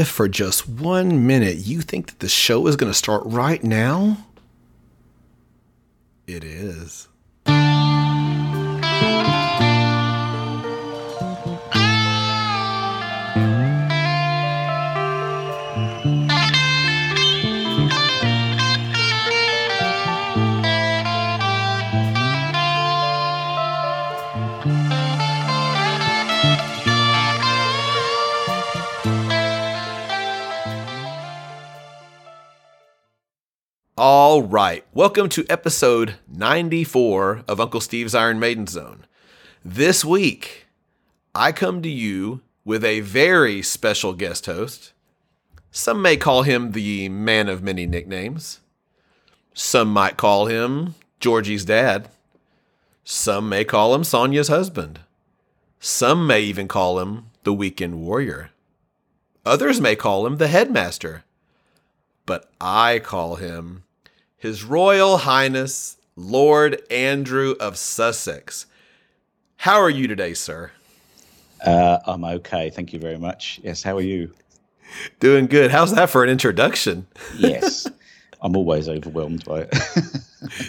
if for just one minute you think that the show is going to start right now, right. Welcome to episode 94 of Uncle Steve's Iron Maiden Zone. This week, I come to you with a very special guest host. Some may call him the man of many nicknames. Some might call him Georgie's dad. Some may call him Sonia's husband. Some may even call him the weekend warrior. Others may call him the headmaster. But I call him his Royal Highness Lord Andrew of Sussex. How are you today, sir? Uh, I'm okay. Thank you very much. Yes, how are you? Doing good. How's that for an introduction? yes. I'm always overwhelmed by it.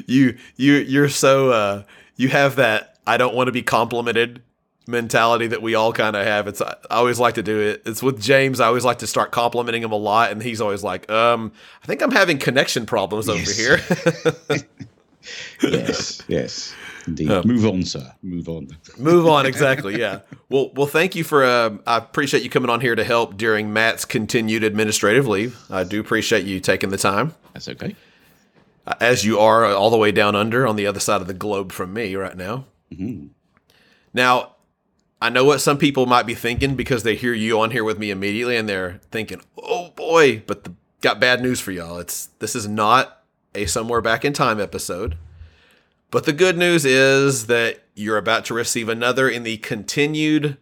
you you you're so uh you have that I don't want to be complimented mentality that we all kind of have. It's I always like to do it. It's with James. I always like to start complimenting him a lot, and he's always like, "Um, I think I'm having connection problems yes. over here." yes, yes, indeed. Um, move on, sir. Move on. move on. Exactly. Yeah. Well, well. Thank you for. Uh, I appreciate you coming on here to help during Matt's continued administrative leave. I do appreciate you taking the time. That's okay. As you are all the way down under on the other side of the globe from me right now. Mm-hmm. Now, I know what some people might be thinking because they hear you on here with me immediately and they're thinking, "Oh boy!" But the, got bad news for y'all. It's this is not a somewhere back in time episode. But the good news is that you're about to receive another in the continued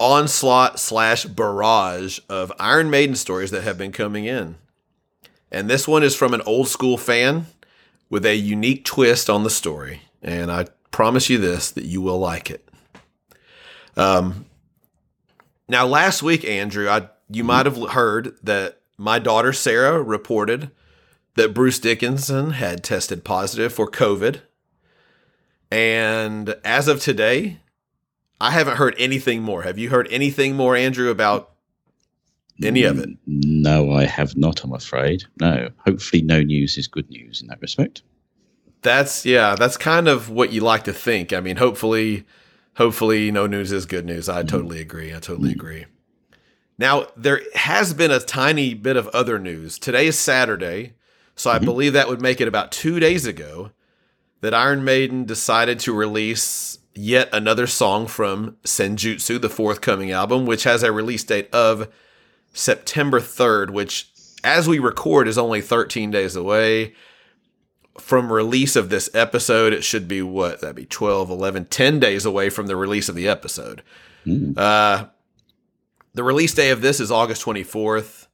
onslaught slash barrage of Iron Maiden stories that have been coming in. And this one is from an old school fan with a unique twist on the story. And I promise you this that you will like it. Um, now, last week, Andrew, I you might have heard that my daughter Sarah reported that Bruce Dickinson had tested positive for COVID. And as of today, I haven't heard anything more. Have you heard anything more, Andrew, about any of it? No, I have not, I'm afraid. No. Hopefully, no news is good news in that respect. That's, yeah, that's kind of what you like to think. I mean, hopefully, hopefully no news is good news. I mm-hmm. totally agree. I totally agree. Now, there has been a tiny bit of other news. Today is Saturday, so I mm-hmm. believe that would make it about two days ago that Iron Maiden decided to release yet another song from Senjutsu, the forthcoming album, which has a release date of September 3rd, which, as we record, is only 13 days away from release of this episode, it should be what? That'd be 12, 11, 10 days away from the release of the episode. Mm. Uh, the release day of this is August 24th.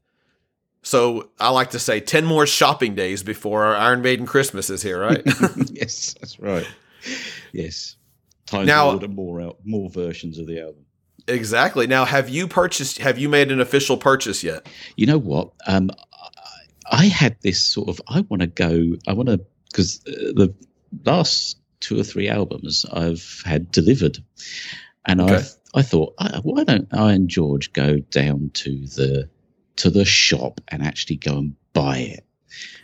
So I like to say 10 more shopping days before our Iron Maiden Christmas is here, right? yes, that's right. Yes. Time now, to order more out, more versions of the album. Exactly. Now, have you purchased? Have you made an official purchase yet? You know what? Um, I had this sort of. I want to go. I want to because uh, the last two or three albums I've had delivered, and okay. I I thought, why don't I and George go down to the to the shop and actually go and buy it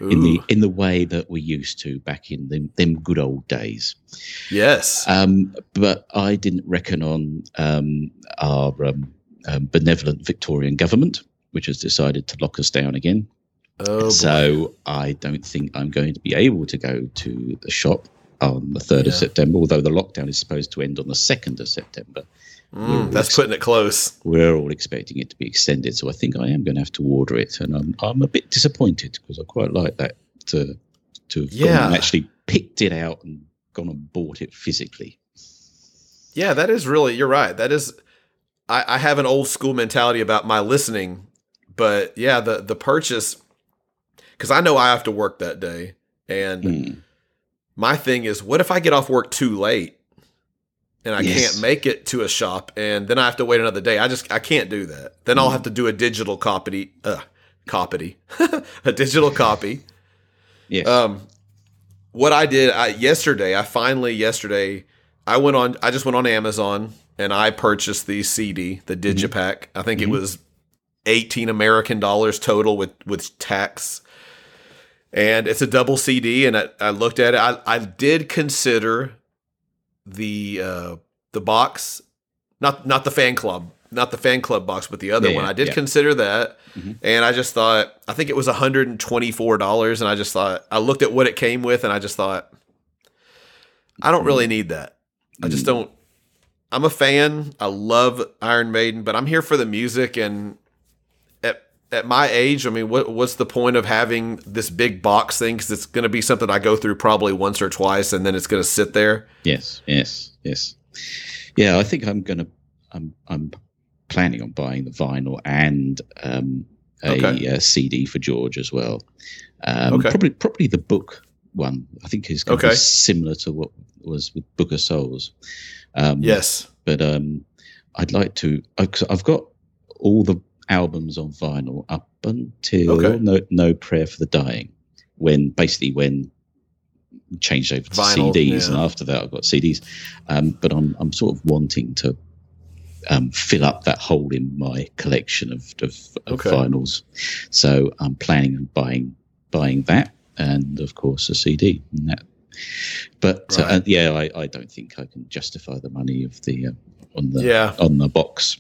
Ooh. in the in the way that we used to back in them, them good old days. Yes. Um, but I didn't reckon on um, our um, um benevolent Victorian government, which has decided to lock us down again. Oh, so boy. I don't think I'm going to be able to go to the shop on the 3rd yeah. of September, although the lockdown is supposed to end on the 2nd of September. Mm, that's ex- putting it close. We're all expecting it to be extended, so I think I am going to have to order it, and I'm I'm a bit disappointed because I quite like that to to have yeah. actually picked it out and gone and bought it physically. Yeah, that is really you're right. That is, I, I have an old school mentality about my listening, but yeah, the the purchase because I know I have to work that day. And mm. my thing is, what if I get off work too late? and I yes. can't make it to a shop and then I have to wait another day. I just I can't do that. Then mm. I'll have to do a digital copy uh copy. a digital copy. Yes. Um what I did I, yesterday, I finally yesterday I went on I just went on Amazon and I purchased the CD, the mm-hmm. Digipack. Mm-hmm. I think mm-hmm. it was 18 American dollars total with with tax. And it's a double CD and I, I looked at it. I, I did consider the uh, the box, not not the fan club, not the fan club box, but the other yeah, one. I did yeah. consider that, mm-hmm. and I just thought I think it was one hundred and twenty four dollars, and I just thought I looked at what it came with, and I just thought I don't really need that. I just mm. don't. I'm a fan. I love Iron Maiden, but I'm here for the music and at my age, I mean, what what's the point of having this big box thing? Because it's going to be something I go through probably once or twice, and then it's going to sit there. Yes, yes, yes. Yeah, I think I'm going to. I'm I'm planning on buying the vinyl and um, a, okay. a, uh, CD for George as well. Um, okay. Probably probably the book one. I think is going okay. to be similar to what was with Book of Souls. Um, yes, but um, I'd like to. I've got all the albums on vinyl up until okay. no no prayer for the dying, when basically when changed over to vinyl, CDs, yeah. and after that I've got CDs. Um, but I'm I'm sort of wanting to um, fill up that hole in my collection of, of, of okay. vinyls. So I'm planning on buying buying that, and of course a CD. And that, but uh, right. uh, yeah, I, I don't think I can justify the money of the uh, on the yeah. on the box.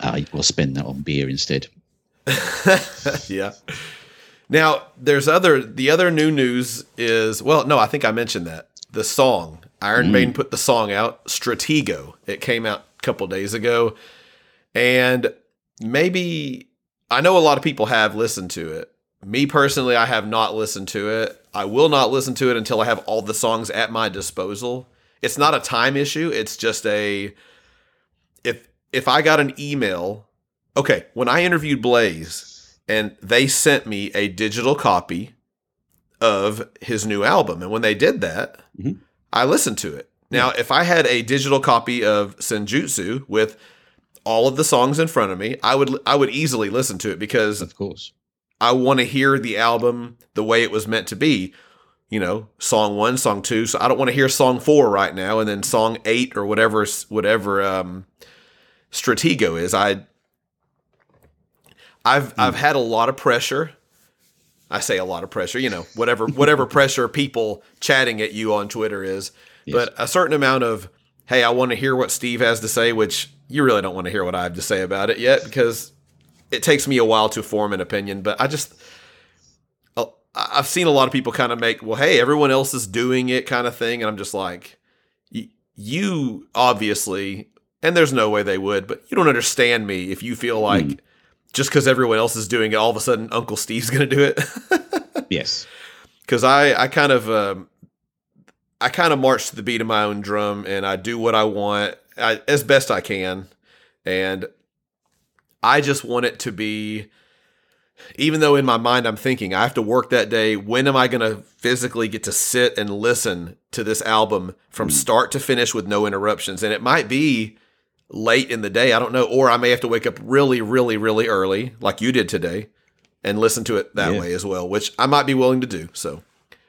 I will spend that on beer instead. yeah. Now, there's other the other new news is well, no, I think I mentioned that. The song. Iron mm. Maiden put the song out, Stratego. It came out a couple days ago. And maybe I know a lot of people have listened to it. Me personally, I have not listened to it. I will not listen to it until I have all the songs at my disposal. It's not a time issue, it's just a if if I got an email, okay, when I interviewed Blaze and they sent me a digital copy of his new album, and when they did that, mm-hmm. I listened to it. Now, if I had a digital copy of Senjutsu with all of the songs in front of me, I would I would easily listen to it because of course I want to hear the album the way it was meant to be. You know, song one, song two. So I don't want to hear song four right now, and then song eight or whatever whatever um, Stratego is. I I've mm. I've had a lot of pressure. I say a lot of pressure, you know, whatever whatever pressure people chatting at you on Twitter is, yes. but a certain amount of hey, I want to hear what Steve has to say, which you really don't want to hear what I have to say about it yet because it takes me a while to form an opinion, but I just I've seen a lot of people kind of make, well, hey, everyone else is doing it kind of thing. And I'm just like, you obviously and there's no way they would, but you don't understand me if you feel like mm. just because everyone else is doing it, all of a sudden Uncle Steve's going to do it. yes, because I I kind of um, I kind of march to the beat of my own drum, and I do what I want I, as best I can, and I just want it to be. Even though in my mind I'm thinking I have to work that day, when am I going to physically get to sit and listen to this album from mm. start to finish with no interruptions? And it might be late in the day. I don't know. Or I may have to wake up really, really, really early, like you did today, and listen to it that yeah. way as well, which I might be willing to do. So,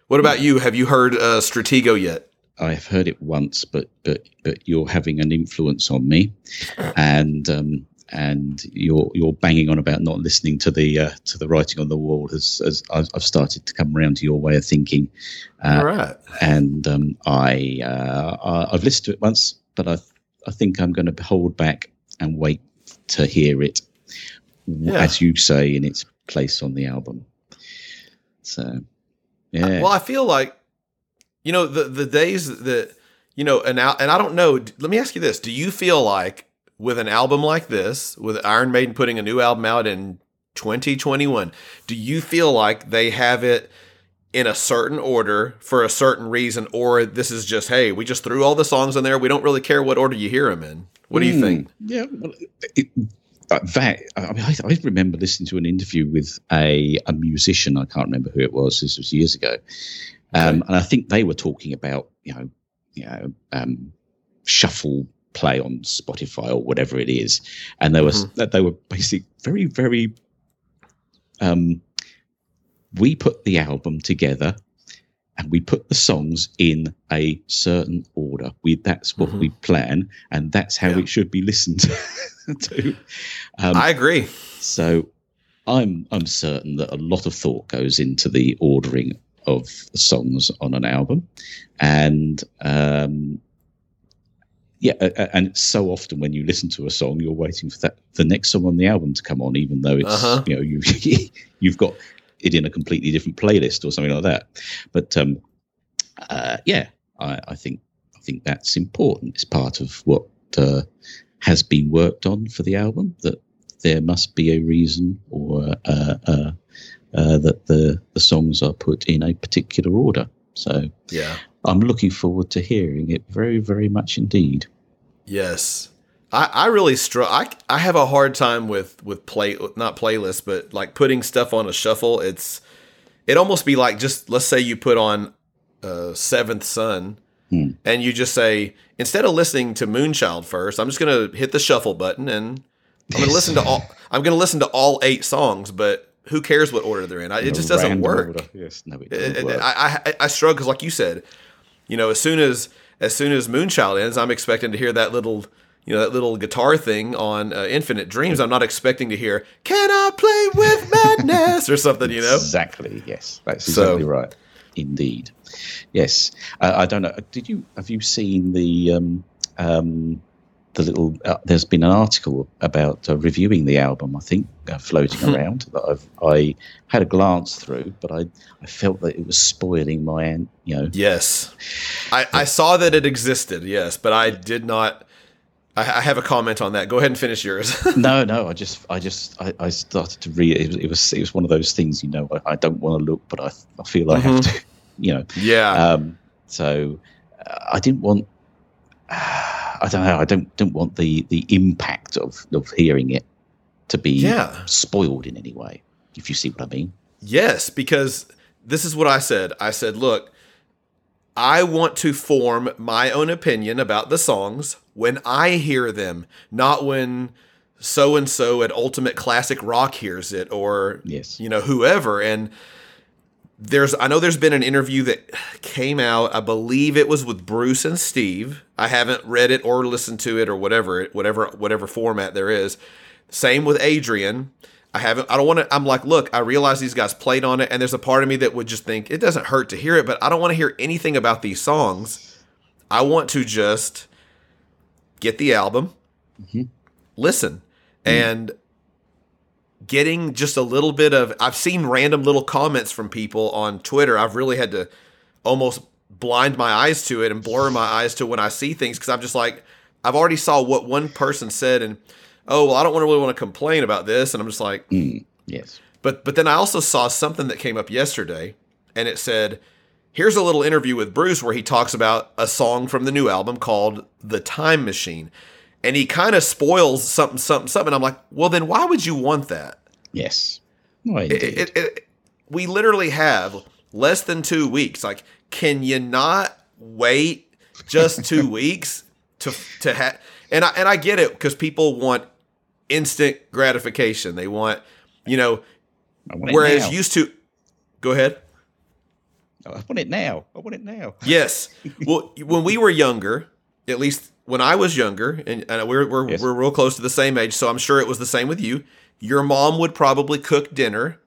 what about you? Have you heard uh, Stratego yet? I've heard it once, but but but you're having an influence on me, and um, and you're you're banging on about not listening to the uh, to the writing on the wall as as I've, I've started to come around to your way of thinking. Uh, All right. And um, I uh, I've listened to it once, but I I think I'm going to hold back and wait to hear it, yeah. as you say, in its place on the album. So, yeah. Well, I feel like, you know, the the days that you know, and and I don't know. Let me ask you this: Do you feel like with an album like this, with Iron Maiden putting a new album out in 2021, do you feel like they have it? In a certain order for a certain reason, or this is just hey, we just threw all the songs in there. We don't really care what order you hear them in. What do you mm, think? Yeah, well, it, uh, that I mean, I, I, remember listening to an interview with a a musician. I can't remember who it was. This was years ago, um, okay. and I think they were talking about you know, you know, um, shuffle play on Spotify or whatever it is, and they were mm-hmm. they were basically very very. Um, we put the album together and we put the songs in a certain order. We that's what mm-hmm. we plan, and that's how yeah. it should be listened to. Um, I agree. So, I'm I'm certain that a lot of thought goes into the ordering of the songs on an album, and um, yeah, and so often when you listen to a song, you're waiting for that the next song on the album to come on, even though it's uh-huh. you know you you've got it in a completely different playlist or something like that. But um, uh, yeah, I, I, think I think that's important. It's part of what uh, has been worked on for the album. That there must be a reason or uh, uh, uh that the the songs are put in a particular order. So yeah, I'm looking forward to hearing it very very much indeed. Yes, I, I really struggle. I, I have a hard time with with play not playlists, but like putting stuff on a shuffle. It's it almost be like just let's say you put on uh, Seventh Son, hmm. and you just say instead of listening to Moonchild first, I'm just gonna hit the shuffle button and I'm gonna listen to all. I'm gonna listen to all eight songs, but who cares what order they're in? I, it just doesn't work. Order. Yes, no, it doesn't work. I, I I struggle because, like you said, you know, as soon as as soon as Moonchild ends, I'm expecting to hear that little you know that little guitar thing on uh, Infinite Dreams. I'm not expecting to hear "Can I play with madness" or something. You know exactly. Yes, that's exactly so, right. Indeed. Yes. Uh, I don't know. Did you have you seen the um, um, the little? Uh, there's been an article about uh, reviewing the album. I think uh, floating hmm. around that I've I had a glance through, but I I felt that it was spoiling my you know. Yes, I, I saw that it existed. Yes, but I did not I, I have a comment on that. Go ahead and finish yours. no, no. I just, I just, I, I started to read. It, it, was, it was one of those things. You know, I, I don't want to look, but I, I feel mm-hmm. I have mm-hmm. to. You know. Yeah. Um, so uh, I didn't want. Uh, I don't know. I don't don't want the the impact of of hearing it to be yeah. spoiled in any way. If you see what I mean. Yes, because this is what I said. I said, look, I want to form my own opinion about the songs when I hear them, not when so and so at Ultimate Classic Rock hears it or yes. you know whoever and there's I know there's been an interview that came out I believe it was with Bruce and Steve. I haven't read it or listened to it or whatever whatever whatever format there is. Same with Adrian. I haven't. I don't want to. I'm like, look, I realize these guys played on it, and there's a part of me that would just think it doesn't hurt to hear it, but I don't want to hear anything about these songs. I want to just get the album, mm-hmm. listen, mm-hmm. and getting just a little bit of. I've seen random little comments from people on Twitter. I've really had to almost blind my eyes to it and blur my eyes to when I see things because I'm just like, I've already saw what one person said and oh well, I don't really want to complain about this, and I'm just like, mm, yes. But but then I also saw something that came up yesterday, and it said, here's a little interview with Bruce where he talks about a song from the new album called "The Time Machine," and he kind of spoils something something something. I'm like, well, then why would you want that? Yes. it, it, it, we literally have less than two weeks. Like, can you not wait just two weeks to to have? And I and I get it because people want instant gratification. They want, you know, whereas used to. Go ahead. I want it now. I want it now. yes. Well, when we were younger, at least when I was younger, and, and we're we're, yes. we're real close to the same age, so I'm sure it was the same with you. Your mom would probably cook dinner.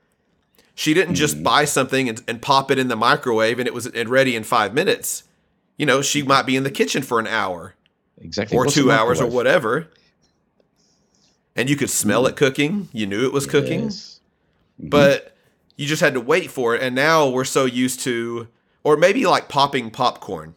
She didn't just mm-hmm. buy something and, and pop it in the microwave and it was ready in five minutes. You know, she might be in the kitchen for an hour, exactly, or What's two hours or whatever and you could smell it cooking. You knew it was cooking, mm-hmm. but you just had to wait for it. And now we're so used to, or maybe like popping popcorn.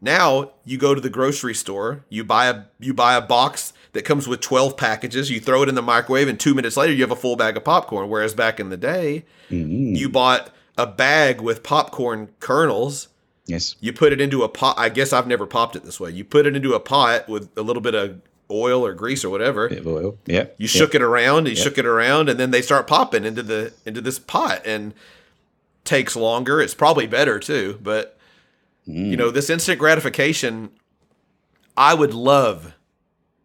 Now you go to the grocery store, you buy a you buy a box that comes with 12 packages, you throw it in the microwave and 2 minutes later you have a full bag of popcorn whereas back in the day mm-hmm. you bought a bag with popcorn kernels. Yes. You put it into a pot. I guess I've never popped it this way. You put it into a pot with a little bit of oil or grease or whatever. Bit of oil. Yeah. You shook it around, you shook it around, and then they start popping into the into this pot and takes longer. It's probably better too, but mm. you know, this instant gratification I would love.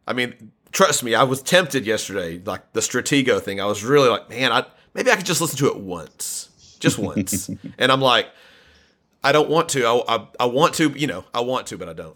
I mean, trust me, I was tempted yesterday, like the Stratego thing. I was really like, man, I maybe I could just listen to it once, just once. and I'm like, I don't want to. I, I, I want to, you know, I want to, but I don't.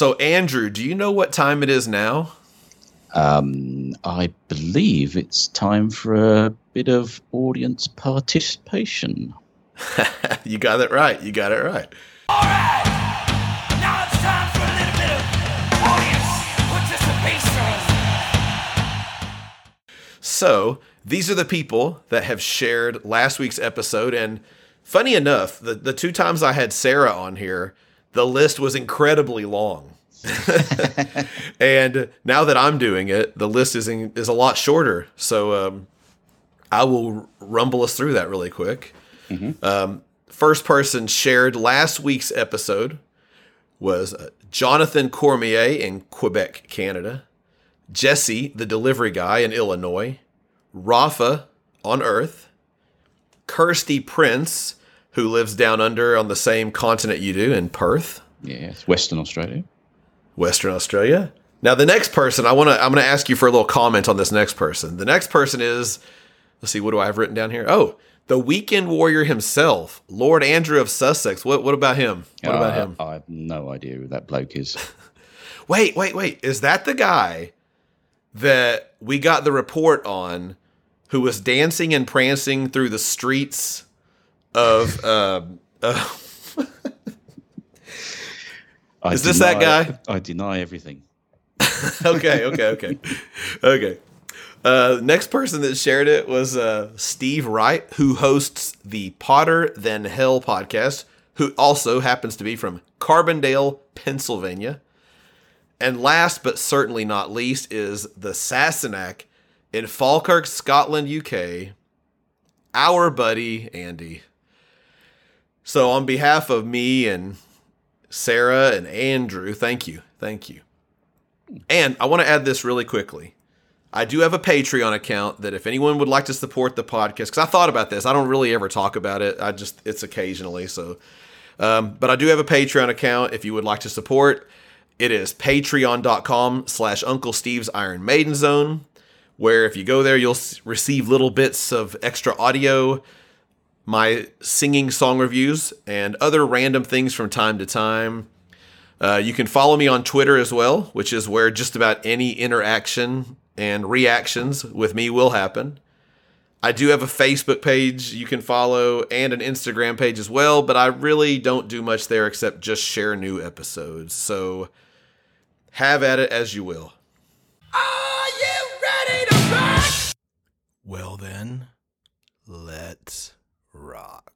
So, Andrew, do you know what time it is now? Um, I believe it's time for a bit of audience participation. you got it right. You got it right. All right. Now it's time for a little bit of audience participation. So, these are the people that have shared last week's episode. And funny enough, the, the two times I had Sarah on here, the list was incredibly long. and now that I'm doing it, the list is in, is a lot shorter. So um, I will rumble us through that really quick. Mm-hmm. Um, first person shared last week's episode was uh, Jonathan Cormier in Quebec, Canada. Jesse, the delivery guy in Illinois. Rafa on Earth. Kirsty Prince who lives down under on the same continent you do in Perth. Yes, Western Australia. Western Australia. Now the next person I want to I'm going to ask you for a little comment on this next person. The next person is let's see what do I have written down here? Oh, the weekend warrior himself, Lord Andrew of Sussex. What what about him? What uh, about him? I have no idea who that bloke is. wait, wait, wait. Is that the guy that we got the report on who was dancing and prancing through the streets of um, uh, Is this that guy? I deny everything. okay, okay, okay, okay. Uh, next person that shared it was uh, Steve Wright, who hosts the Potter Than Hell podcast, who also happens to be from Carbondale, Pennsylvania. And last but certainly not least is the Sassenach in Falkirk, Scotland, UK. Our buddy Andy. So, on behalf of me and Sarah and Andrew, thank you. Thank you. And I want to add this really quickly. I do have a Patreon account that if anyone would like to support the podcast, because I thought about this, I don't really ever talk about it. I just, it's occasionally. So, um, but I do have a Patreon account if you would like to support. It is patreon.com slash Uncle Steve's Iron Maiden Zone, where if you go there, you'll receive little bits of extra audio my singing song reviews, and other random things from time to time. Uh, you can follow me on Twitter as well, which is where just about any interaction and reactions with me will happen. I do have a Facebook page you can follow and an Instagram page as well, but I really don't do much there except just share new episodes. So have at it as you will. Are you ready to rock? Well, then, let's rock.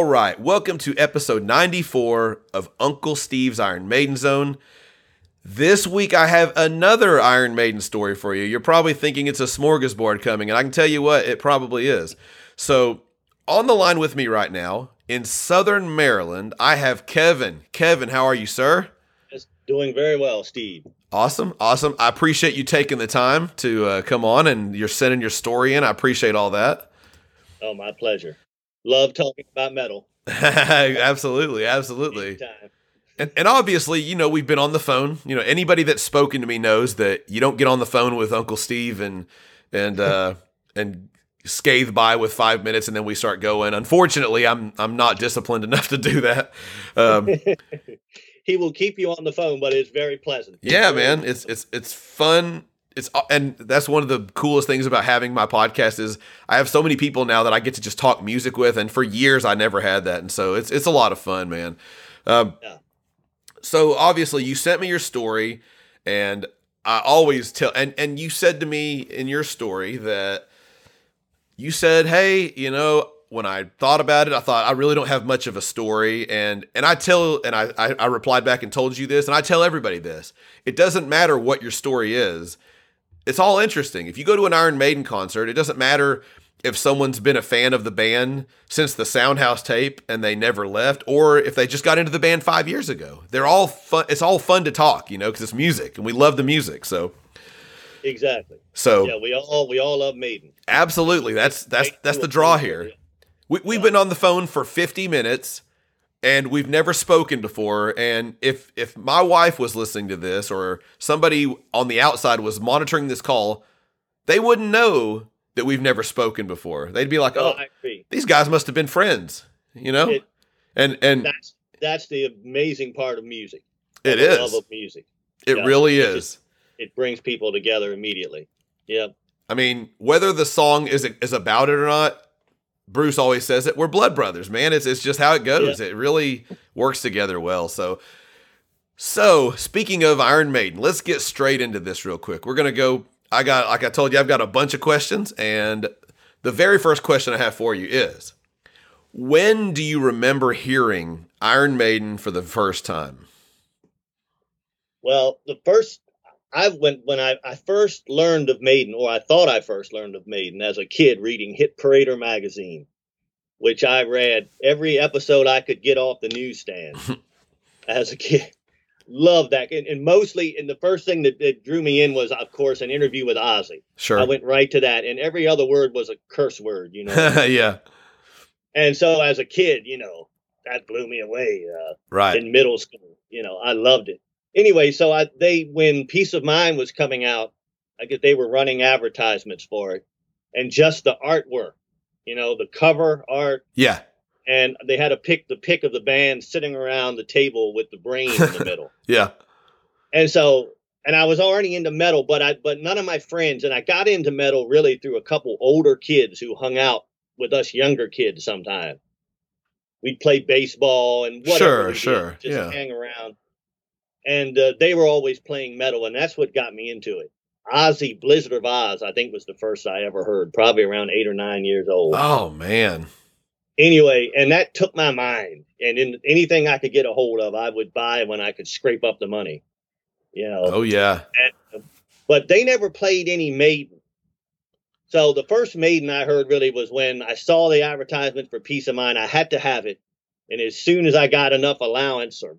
All right, welcome to episode 94 of Uncle Steve's Iron Maiden Zone. This week, I have another Iron Maiden story for you. You're probably thinking it's a smorgasbord coming, and I can tell you what, it probably is. So, on the line with me right now in Southern Maryland, I have Kevin. Kevin, how are you, sir? Just doing very well, Steve. Awesome, awesome. I appreciate you taking the time to uh, come on and you're sending your story in. I appreciate all that. Oh, my pleasure. Love talking about metal. absolutely, absolutely. Anytime. And, and obviously, you know, we've been on the phone. You know, anybody that's spoken to me knows that you don't get on the phone with Uncle Steve and and uh, and scathe by with five minutes and then we start going. Unfortunately, I'm I'm not disciplined enough to do that. Um, he will keep you on the phone, but it's very pleasant. Yeah, man, it's it's it's fun. It's and that's one of the coolest things about having my podcast is I have so many people now that I get to just talk music with, and for years I never had that, and so it's it's a lot of fun, man. Um, yeah. So obviously, you sent me your story, and I always tell and and you said to me in your story that you said, "Hey, you know, when I thought about it, I thought I really don't have much of a story, and and I tell and I, I I replied back and told you this, and I tell everybody this. It doesn't matter what your story is. It's all interesting. If you go to an Iron Maiden concert, it doesn't matter if someone's been a fan of the band since the Soundhouse tape and they never left, or if they just got into the band five years ago. They're all fun. It's all fun to talk, you know, because it's music and we love the music. So exactly. So yeah, we all we all love Maiden. Absolutely. That's that's that's the draw here. We we've been on the phone for 50 minutes and we've never spoken before and if if my wife was listening to this or somebody on the outside was monitoring this call, they wouldn't know that we've never spoken before. They'd be like, "Oh, these guys must have been friends," you know. It, and and that's that's the amazing part of music. It is love of music. It yeah, really it is. Just, it brings people together immediately. Yeah. I mean, whether the song is is about it or not, Bruce always says it. We're blood brothers, man. It's it's just how it goes. Yeah. It really works together well. So, so speaking of Iron Maiden, let's get straight into this real quick. We're gonna go. I got, like I told you, I've got a bunch of questions, and the very first question I have for you is, when do you remember hearing Iron Maiden for the first time? Well, the first I went when I, I first learned of Maiden, or I thought I first learned of Maiden as a kid reading Hit Parader magazine, which I read every episode I could get off the newsstand as a kid. Love that, and, and mostly, and the first thing that, that, drew me in was, of course, an interview with Ozzy. Sure, I went right to that, and every other word was a curse word, you know. yeah. And so, as a kid, you know, that blew me away. Uh, right in middle school, you know, I loved it anyway, so I they when Piece of Mind was coming out, I guess they were running advertisements for it, and just the artwork, you know, the cover art, yeah, and they had a pick the pick of the band sitting around the table with the brain in the middle, yeah, and so and I was already into metal, but I but none of my friends, and I got into metal really through a couple older kids who hung out with us younger kids sometimes. We'd play baseball and whatever. Sure, sure, just yeah. hang around and uh, they were always playing metal, and that's what got me into it. Ozzy Blizzard of Oz, I think, was the first I ever heard, probably around eight or nine years old. Oh man! Anyway, and that took my mind, and in anything I could get a hold of, I would buy when I could scrape up the money. You know. Oh yeah. And, but they never played any Maiden. So the first Maiden I heard really was when I saw the advertisement for Piece of Mind. I had to have it, and as soon as I got enough allowance or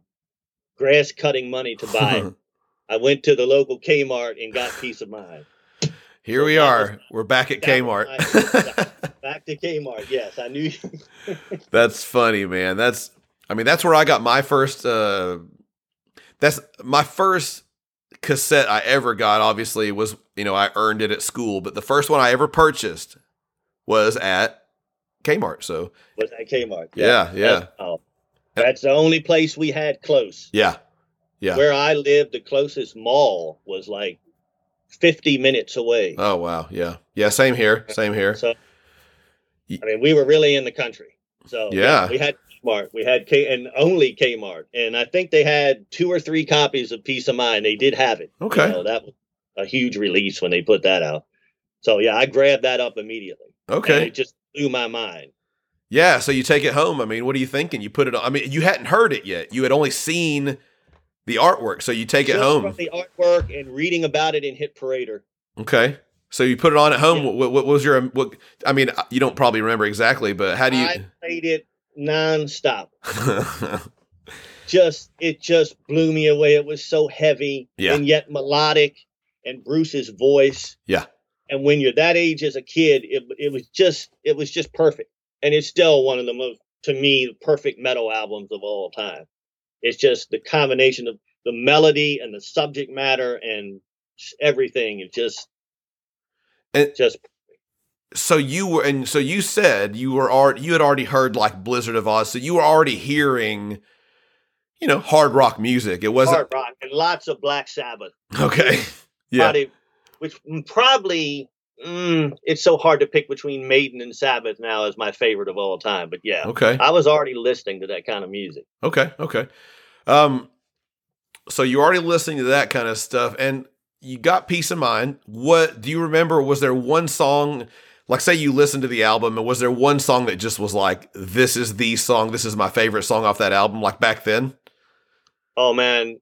grass cutting money to buy I went to the local Kmart and got Piece of Mind. Here so we are. Was, We're back at Kmart. back to Kmart. Yes, I knew. that's funny, man. That's I mean, that's where I got my first uh that's my first cassette I ever got obviously was, you know, I earned it at school, but the first one I ever purchased was at Kmart. So was at Kmart. Yeah, yeah. yeah. Oh, that's the only place we had close. Yeah. Yeah. Where I lived, the closest mall was like 50 minutes away. Oh, wow. Yeah. Yeah. Same here. Same here. So, I mean, we were really in the country. So, yeah, yeah we had Kmart. We had K and only Kmart. And I think they had two or three copies of Piece of Mind. They did have it. Okay. You know, that was a huge release when they put that out. So, yeah, I grabbed that up immediately. Okay. it just blew my mind. Yeah, so you take it home. I mean, what are you thinking? You put it on. I mean, you hadn't heard it yet. You had only seen The artwork. So you take Just it home. The artwork and reading about it in Hit Parader. Okay. So you put it on at home. Yeah. What, what was your what? I mean, you don't probably remember exactly, but how do you? I played it nonstop. Just it just blew me away. It was so heavy Yeah. and yet melodic, and Bruce's voice. Yeah. And when you're that age as a kid, it it was just it was just perfect, and it's still one of the most to me the perfect metal albums of all time. It's just the combination of the melody and the subject matter and everything. It just And- just so you were, and so you said you were already you had already heard like Blizzard of Oz, so you were already hearing, you know, hard rock music. It wasn't hard rock and lots of Black Sabbath. okay. Yeah. Probably, which probably mm, it's so hard to pick between Maiden and Sabbath now as my favorite of all time. But yeah, Okay. I was already listening to that kind of music. Okay. Okay. Um, so you're already listening to that kind of stuff, and you got Piece of Mind. What do you remember? Was there one song? Like, say you listened to the album, and was there one song that just was like, "This is the song. This is my favorite song off that album"? Like back then. Oh man,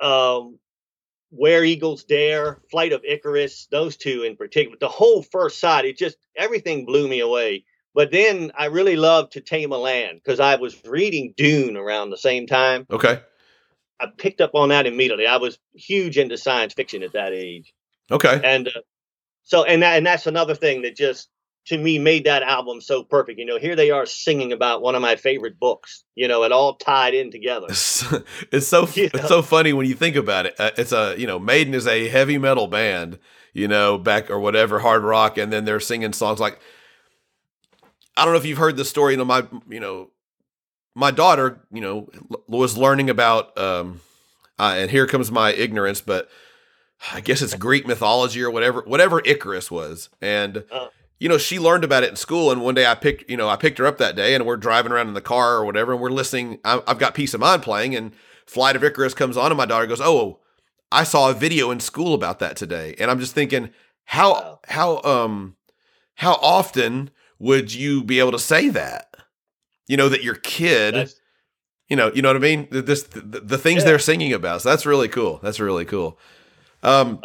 um, Where Eagles Dare, Flight of Icarus, those two in particular. The whole first side, it just everything blew me away. But then I really loved To Tame a Land because I was reading Dune around the same time. Okay. I picked up on that immediately. I was huge into science fiction at that age. Okay. and uh, so and that and that's another thing that just to me made that album so perfect you know here they are singing about one of my favorite books you know it all tied in together It's, it's so it's so funny when you think about it. Uh, It's a you know Maiden is a heavy metal band, you know back or whatever hard rock, and then they're singing songs like I don't know if you've heard the story. You know my you know my daughter you know l- was learning about um uh, and here comes my ignorance, but I guess it's Greek mythology or whatever whatever Icarus was, and Oh. You know she learned about it in school. And one day I picked you know I picked her up that day, and we're driving around in the car or whatever, and we're listening. I, I've got Piece of Mind playing, and Flight of Icarus comes on, and my daughter goes, "Oh, I saw a video in school about that today." And I'm just thinking, how how um how often would you be able to say that? You know that your kid, That's- you know, you know what I mean. This the, the things Yeah. they're singing about. So that's really cool. That's really cool. Um,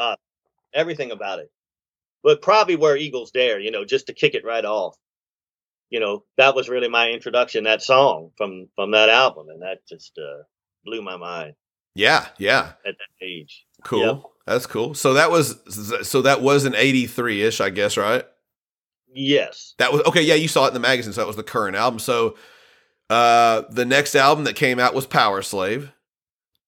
everything about it but probably where eagles dare you know just to kick it right off you know that was really my introduction that song from from that album and that just uh blew my mind yeah, yeah, at that age cool. Yep. That's cool. So that was so that was an '83 ish, I guess, right? yes That was okay. Yeah, you saw it in the magazine, so that was the current album. So uh, the next album that came out was Powerslave,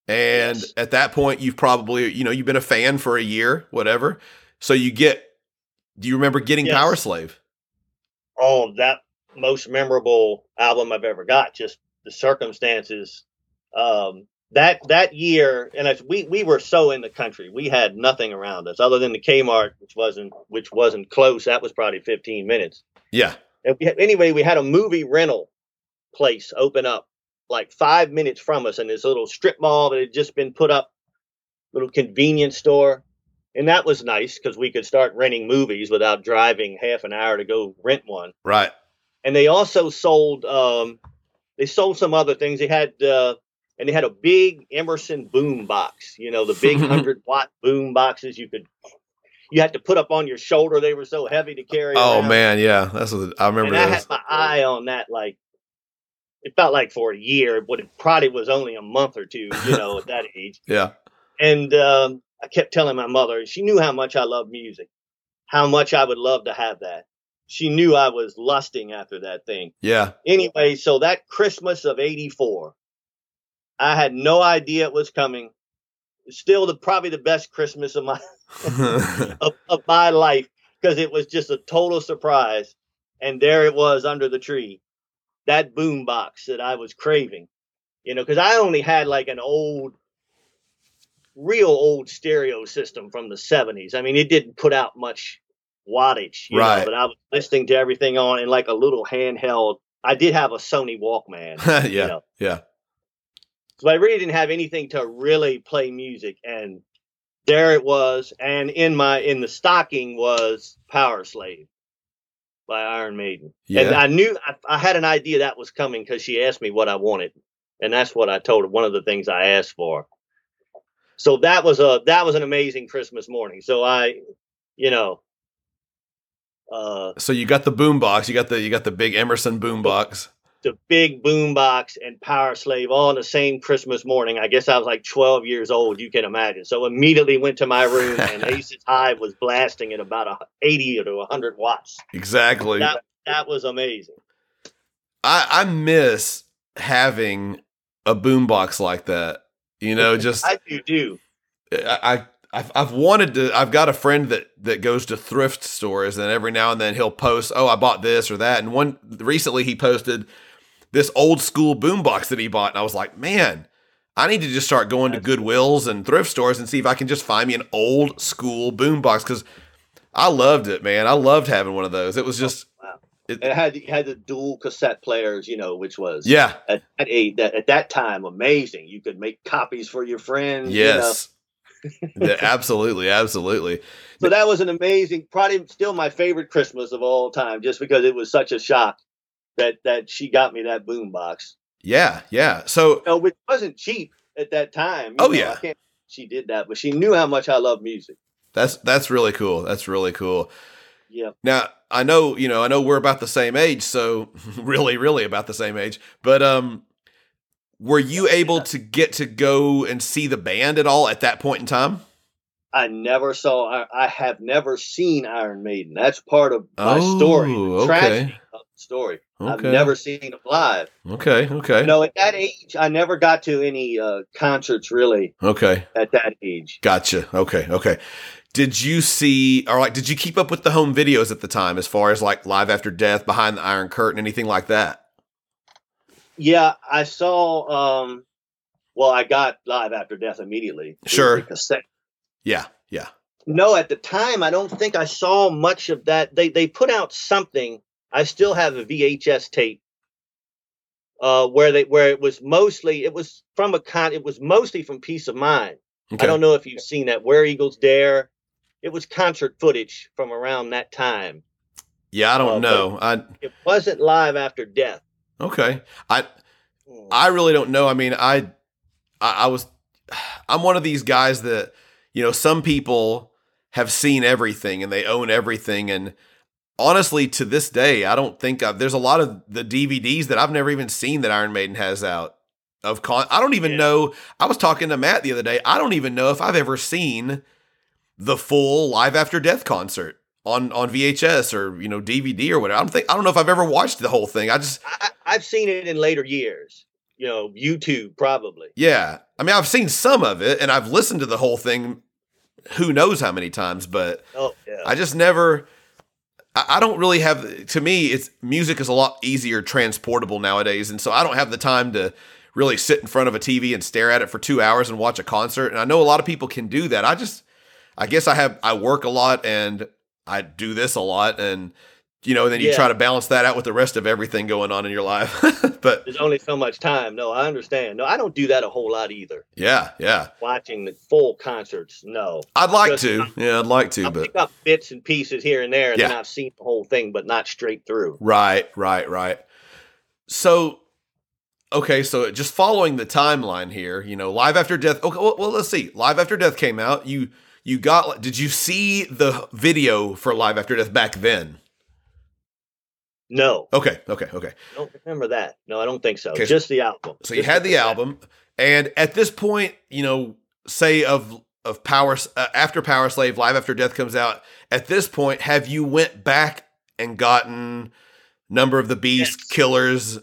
and Yes. at that point, you've probably you know you've been a fan for a year, whatever. So you get. Do you remember getting Yes. Powerslave? oh that most memorable album i've ever got just the circumstances um that that year and as we we were so in the country we had nothing around us other than the kmart which wasn't which wasn't close that was probably 15 minutes Yeah. and we had, anyway we had a movie rental place open up like five minutes from us in this little strip mall that had just been put up little convenience store and that was nice because we could start renting movies without driving half an hour to go rent one Right. and they also sold um they sold some other things they had uh and they had a big emerson boom box you know the big 100 watt boom boxes you could you had to put up on your shoulder they were so heavy to carry Oh around. man, yeah, that's what I remember. and i had my eye on that like it felt like for a year but it probably was only a month or two you know at that age Yeah. and um, I kept telling my mother, she knew how much I love music, how much I would love to have that. She knew I was lusting after that thing. Yeah. Anyway, so that Christmas of 84, I had no idea it was coming. Still the probably the best Christmas of my of, of my life because it was just a total surprise. And there it was under the tree, that boom box that I was craving, you know, because I only had like an old, real old stereo system from the 70s. I mean, it didn't put out much wattage, you Right. know, but I was listening to everything on in like a little handheld. I did have a Sony Walkman. yeah. you know. Yeah. So I really didn't have anything to really play music, and there it was. And in my in the stocking was Powerslave by Iron Maiden, and I knew I, I had an idea that was coming because she asked me what I wanted, and that's what I told her. One of the things I asked for, so that was a that was an amazing Christmas morning. So I, you know, uh, so you got the boom box, you got the you got the big Emerson boom box, the big boom box and Powerslave all on the same Christmas morning. I guess I was like 12 years old. You can imagine. So immediately went to my room and Aces High was blasting at about 80 to 100 watts. Exactly. That that was amazing. I I miss having a boombox like that. You know, just I do do. I, I've, I've wanted to. I've got a friend that that goes to thrift stores, and every now and then he'll post, "Oh, I bought this or that." And one recently he posted this old school boombox that he bought, and I was like, "Man, I need to just start going to Goodwills and thrift stores and see if I can just find me an old school boombox because I loved it, man. I loved having one of those. It was just it, it, had had the dual cassette players, you know, which was yeah at, at a that at that time amazing. You could make copies for your friends. Yes, you know? yeah, absolutely, absolutely. So that was an amazing, probably still my favorite Christmas of all time, just because it was such a shock that that she got me that boom box. Yeah, yeah. So you know, which wasn't cheap at that time. oh know, yeah, she did that, but she knew how much I love music. That's that's really cool. That's really cool. Yeah. Now I know, you know, I know we're about the same age, so really, really about the same age. But um, were you able to get to go and see the band at all at that point in time? I never saw. I, have never seen Iron Maiden. That's part of my oh, story. The tragedy of the story. Okay. I've never seen them live. Okay. Okay. You know, at that age, I never got to any uh, concerts really. Okay. At that age. Gotcha. Okay. Okay did you see or like did you keep up with the home videos at the time as far as like live after death behind the iron curtain anything like that? Yeah i saw um well i got live after death immediately. Sure. yeah yeah. No at the time i don't think i saw much of that. They they put out something. I still have a vhs tape uh where they where it was mostly it was from a con it was mostly from Piece of Mind. Okay. i don't know if you've seen that where eagles dare it was concert footage from around that time. Yeah, I don't uh, know. I it wasn't live after death. Okay, I hmm. I really don't know. I mean, I, I I was I'm one of these guys that you know some people have seen everything and they own everything and honestly to this day I don't think I've, there's a lot of the DVDs that I've never even seen that Iron Maiden has out of con I don't even yeah. know I was talking to Matt the other day I don't even know if I've ever seen the full live after death concert on on VHS or you know DVD or whatever. I don't think I don't know if I've ever watched the whole thing. I just I, have seen it in later years. You know, YouTube probably. Yeah, I mean, I've seen some of it and I've listened to the whole thing. Who knows how many times? But oh, yeah. I just never. I, I don't really have. To me, it's music is a lot easier transportable nowadays, and so I don't have the time to really sit in front of a TV and stare at it for two hours and watch a concert. And I know a lot of people can do that. I just I guess I have I work a lot and I do this a lot and you know, and then you yeah. try to balance that out with the rest of everything going on in your life. but there's only so much time. No, I understand. No, I don't do that a whole lot either. Yeah, yeah. Watching the full concerts, no. I'd like Just, to. yeah, I'd like to, I'll but pick up bits and pieces here and there, and yeah. then I've seen the whole thing, but not straight through. Right, right, right. So, okay, so just following the timeline here, you know, Live After Death. Okay, well, well let's see. Live After Death came out. You you got did you see the video for live after death back then? No. Okay okay okay. I don't remember that. No i don't think so. Okay, just the album. So you had the album and at this point you know say of of power uh, after Powerslave live after death comes out at this point have you went back and gotten number of the beast yes. killers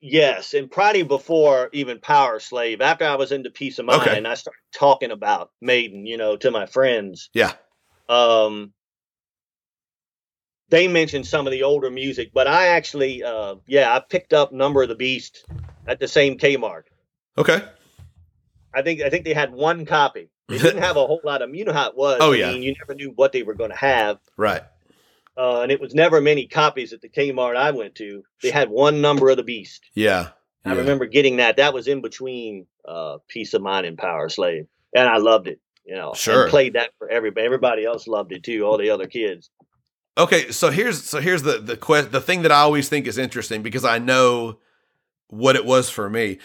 Yes, and probably before even Powerslave. After I was into Piece of Mind, okay. I started talking about Maiden, you know, to my friends. Yeah. Um, they mentioned some of the older music, but I actually, uh, yeah, I picked up Number of the Beast at the same Kmart. Okay. I think I think they had one copy. They didn't have a whole lot of. You know how it was. Oh I yeah. Mean, you never knew what they were going to have. Right uh, and it was never many copies at the Kmart I went to. They had one number of the Beast. Yeah, I remember getting that. That was in between uh, Piece of Mind and Powerslave, and I loved it. You know, sure. And played that for everybody. Everybody else loved it too. All the other kids. Okay, so here's so here's the the quest. The thing that I always think is interesting because I know what it was for me.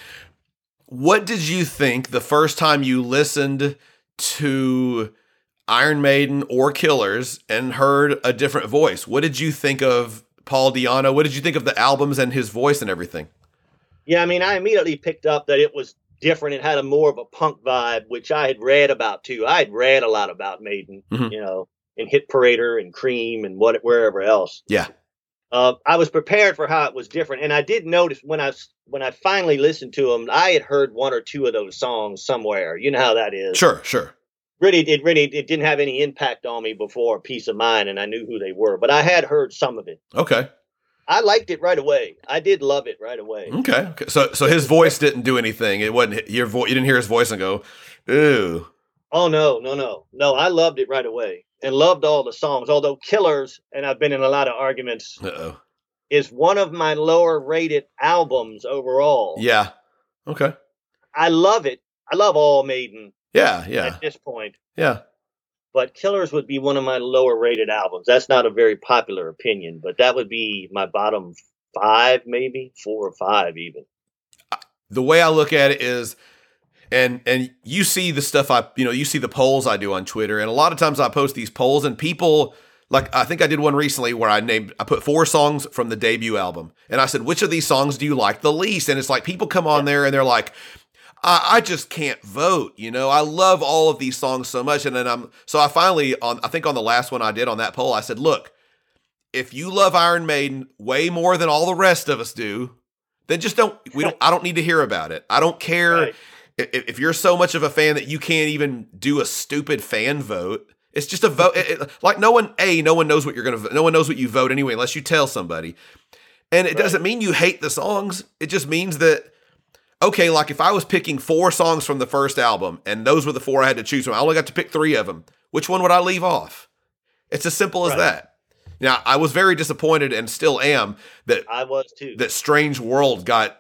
what did you think the first time you listened to Iron Maiden or Killers and heard a different voice? What did you think of Paul Di'Anno? What did you think of the albums and his voice and everything? Yeah, I mean, I immediately picked up that it was different. It had a more of a punk vibe, which I had read about too. I had read a lot about Maiden, mm-hmm. you know, in Hit Parader and Creem and what wherever else. Yeah. Uh, I was prepared for how it was different, and I did notice when I when I finally listened to them, I had heard one or two of those songs somewhere. You know how that is. Sure, sure. Really, it really it didn't have any impact on me before Piece of Mind, and I knew who they were, but I had heard some of it. Okay. I liked it right away. I did love it right away. Okay. okay. So so his voice didn't do anything. It wasn't your voice. You didn't hear his voice and go, "Ooh." Oh no, no, no, no! I loved it right away and loved all the songs. Although Killers, and I've been in a lot of arguments, Uh-oh. is one of my lower rated albums overall. Yeah. Okay. I love it. I love all Maiden. Yeah, yeah. At this point. Yeah but Killers would be one of my lower rated albums. That's not a very popular opinion, but that would be my bottom five, maybe four or five, even. The way I look at it is, and and you see the stuff I, you know, you see the polls I do on Twitter, and a lot of times I post these polls, and people like I think I did one recently where I named I put four songs from the debut album, and I said which of these songs do you like the least, and it's like people come on there and they're like, I, I just can't vote. You know, I love all of these songs so much. And then I'm, so I finally, on, I think on the last one I did on that poll, I said, look, if you love Iron Maiden way more than all the rest of us do, then just don't, we don't, I don't need to hear about it. I don't care. Right. If, if you're so much of a fan that you can't even do a stupid fan vote, it's just a vote. It, it, like no one, a no one knows what you're gonna. No one knows what you vote anyway, unless you tell somebody. And it right. doesn't mean you hate the songs. It just means that okay, like if I was picking four songs from the first album and those were the four I had to choose from, I only got to pick three of them. Which one would I leave off? It's as simple as right. that. Now, I was very disappointed and still am that I was too. That Strange World got,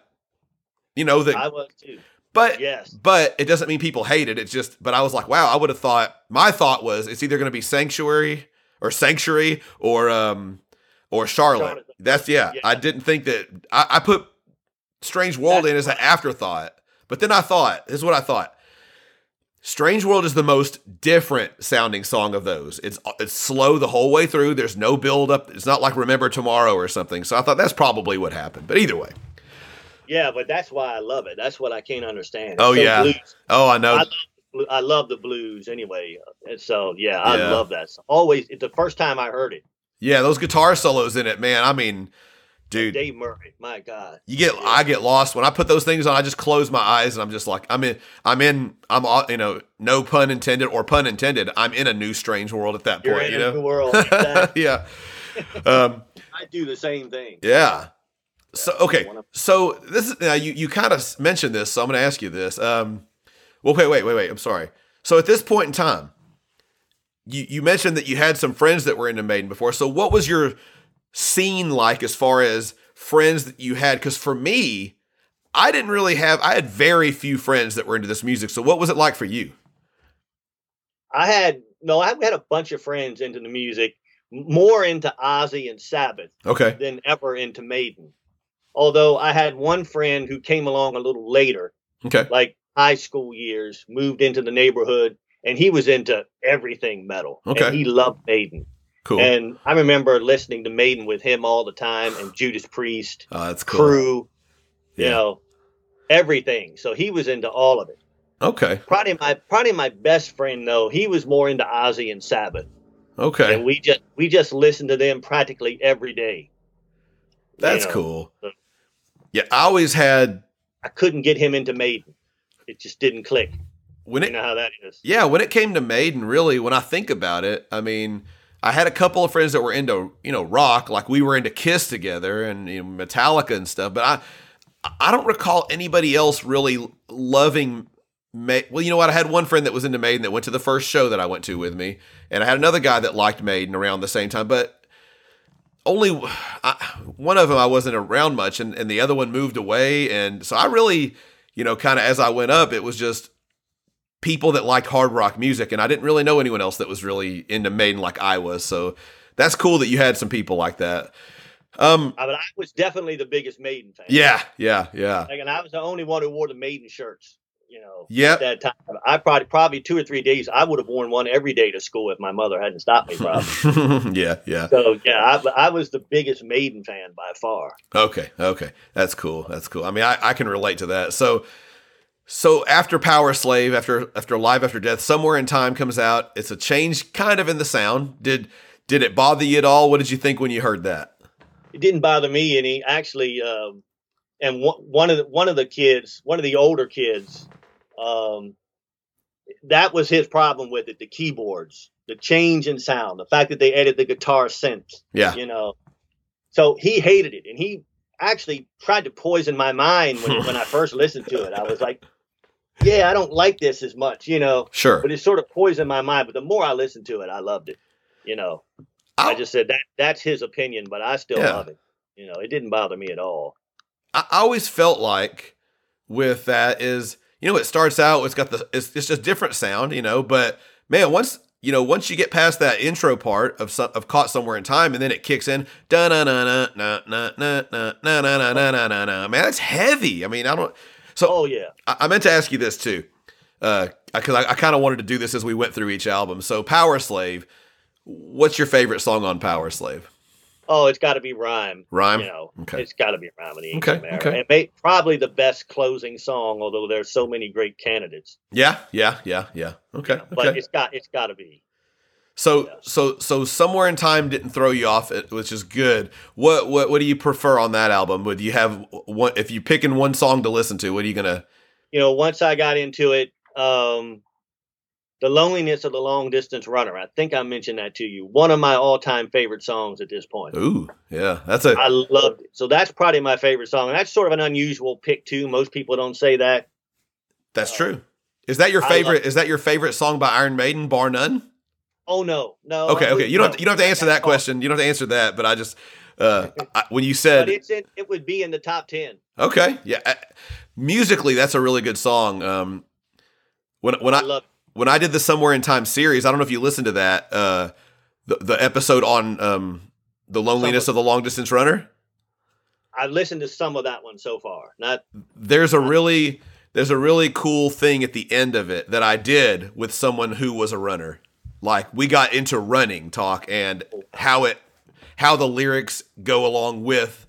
you know, that I was too. But yes, but it doesn't mean people hate it. It's just, but I was like, wow, I would have thought. My thought was it's either going to be Sanctuary or Sanctuary or um or Charlotte. Charlotte. That's yeah, yeah, I didn't think that. I, I put Strange World in as an afterthought. But then I thought, this is what I thought. Strange World is the most different sounding song of those. It's it's slow the whole way through. There's no build up. It's not like Remember Tomorrow or something. So I thought that's probably what happened. But either way. Yeah, but that's why I love it. That's what I can't understand. Oh so yeah. Blues, oh, I know. I love, I love, the blues anyway. And so yeah, I yeah. love that. Always, it's the first time I heard it. Yeah, those guitar solos in it, man. I mean, dude. Dave Murray, my God. You get, yeah. I get lost when I put those things on. I just close my eyes and I'm just like, I'm in, I'm in, I'm, you know, no pun intended or pun intended. I'm in a new strange world at that You're point. you know, world. Exactly. yeah. Um, I do the same thing. Yeah. So okay, so this is now you you kind of mentioned this, so I'm going to ask you this. Um, well, wait, wait, wait, wait. I'm sorry. So at this point in time, you you mentioned that you had some friends that were into Maiden before. So what was your scene like as far as friends that you had? Because for me, I didn't really have, I had very few friends that were into this music. So what was it like for you? I had, no, I had a bunch of friends into the music, more into Ozzy and Sabbath okay. than ever into Maiden. Although I had one friend who came along a little later, okay. like high school years, moved into the neighborhood, and he was into everything metal. Okay. And he loved Maiden. Cool. And I remember listening to Maiden with him all the time and Judas Priest. Oh, that's cool. Crue, yeah. you know, everything. So he was into all of it. Okay. Probably my probably my best friend though, he was more into Ozzy and Sabbath. Okay. And we just we just listened to them practically every day. That's you know? cool. So, yeah, I always had I couldn't get him into Maiden. It just didn't click. When it, you know how that is. Yeah, when it came to Maiden, really, when I think about it, I mean, I had a couple of friends that were into you know rock, like we were into Kiss together and you know, Metallica and stuff. But I I don't recall anybody else really loving. Ma- well, you know what? I had one friend that was into Maiden that went to the first show that I went to with me, and I had another guy that liked Maiden around the same time. But only I, one of them I wasn't around much, and, and the other one moved away. And so I really, you know, kind of as I went up, it was just people that like hard rock music, and I didn't really know anyone else that was really into Maiden like I was. So that's cool that you had some people like that. Um, I mean, I was definitely the biggest Maiden fan. Yeah, yeah, yeah. Like, and I was the only one who wore the Maiden shirts. You know, yep. at that time, I probably probably two or three days. I would have worn one every day to school if my mother hadn't stopped me. Probably. yeah, yeah. So yeah, I, I was the biggest Maiden fan by far. Okay, okay, that's cool. That's cool. I mean, I, I can relate to that. So, so after Powerslave, after after Live After Death, somewhere in time comes out. It's a change, kind of in the sound. Did did it bother you at all? What did you think when you heard that? It didn't bother me any. Actually, um, and one, one of the one of the kids, one of the older kids, um, that was his problem with it. The keyboards, the change in sound, the fact that they added the guitar synth. Yeah, you know. So he hated it, and he actually tried to poison my mind when when I first listened to it. I was like, yeah, I don't like this as much, you know. Sure. But it sort of poisoned my mind. But the more I listened to it, I loved it. You know, I'll, i just said that that's his opinion, but I still yeah. love it. You know, it didn't bother me at all. I always felt like with that is, you know, it starts out, it's got the, it's, it's just different sound, you know, but man, once, you know, once you get past that intro part of some, of caught somewhere in time, and then it kicks in, da na na na na na na na na na na na na na. Man, that's heavy. I mean, I don't. So, oh yeah, I, I meant to ask you this too, because uh, I, I kind of wanted to do this as we went through each album. So, Powerslave, what's your favorite song on Powerslave? Oh, it's got to be Rime. Rime. You know, okay. It's got to be Rime okay. Okay. It may, probably the best closing song, although there's so many great candidates. Yeah, yeah, yeah, yeah. Okay. But okay. it's got it's got to be. So so so somewhere in time didn't throw you off, which is good. What what what do you prefer on that album? Would you have one if you're picking one song to listen to? What are you gonna? You know, once I got into it, um, the loneliness of the long distance runner. I think I mentioned that to you. One of my all time favorite songs at this point. Ooh, yeah, that's a. I loved it. So that's probably my favorite song, and that's sort of an unusual pick too. Most people don't say that. That's uh, true. Is that your favorite? Is that your favorite song by Iron Maiden, bar none? Oh no, no. Okay, okay. You don't. No. You don't have to answer that question. You don't have to answer that. But I just uh, I, when you said it's in, it would be in the top ten. Okay, yeah. Uh, musically, that's a really good song. Um, when when I, I when I did the Somewhere in Time series, I don't know if you listened to that. Uh, the the episode on um the loneliness of the long distance runner. I've listened to some of that one so far. Not there's a really there's a really cool thing at the end of it that I did with someone who was a runner like we got into running talk and how it how the lyrics go along with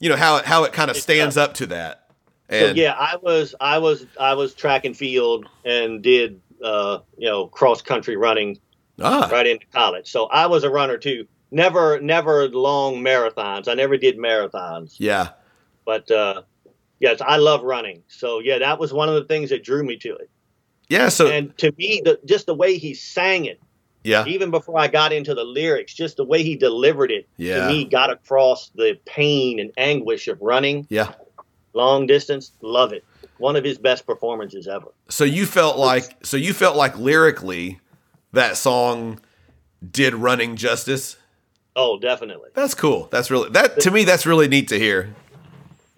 you know how it how it kind of stands up to that. and so, yeah i was i was i was track and field and did uh you know cross country running ah. right into college. So i was a runner too. Never never long marathons. I never did marathons. Yeah. But uh yes i love running. So yeah that was one of the things that drew me to it. Yeah so and to me the just the way he sang it yeah. Even before I got into the lyrics, just the way he delivered it yeah. to me got across the pain and anguish of running. Yeah. Long distance, love it. One of his best performances ever. So you felt like so you felt like lyrically that song did running justice? Oh, definitely. That's cool. That's really that to me that's really neat to hear.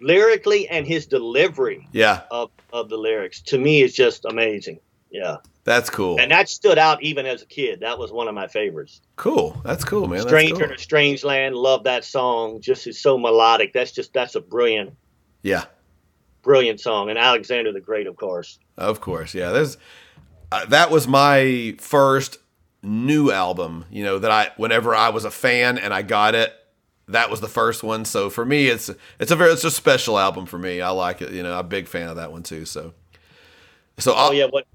Lyrically and his delivery yeah. of, of the lyrics to me is just amazing. Yeah. That's cool. And that stood out even as a kid. That was one of my favorites. Cool. That's cool, man. Stranger cool. in a Strange Land. Love that song. Just is so melodic. That's just that's a brilliant. Yeah. Brilliant song. And Alexander the Great, of course. Of course. Yeah. There's uh, that was my first new album, you know, that I whenever I was a fan and I got it, that was the first one. So for me it's it's a very it's a special album for me. I like it, you know, I'm a big fan of that one too. So so oh I'll, yeah, what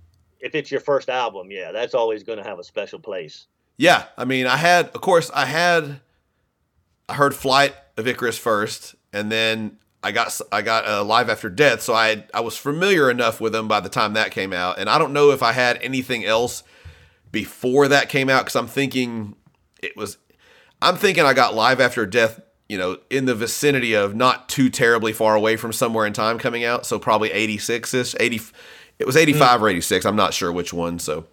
if it's your first album, yeah, that's always going to have a special place. Yeah, I mean, I had, of course, I had, I heard Flight of Icarus first, and then I got I got uh, Live After Death, so I I was familiar enough with them by the time that came out, and I don't know if I had anything else before that came out because I'm thinking it was, I'm thinking I got Live After Death, you know, in the vicinity of not too terribly far away from Somewhere in Time coming out, so probably 86 ish, 80 it was 85 mm. or 86. I'm not sure which one. So,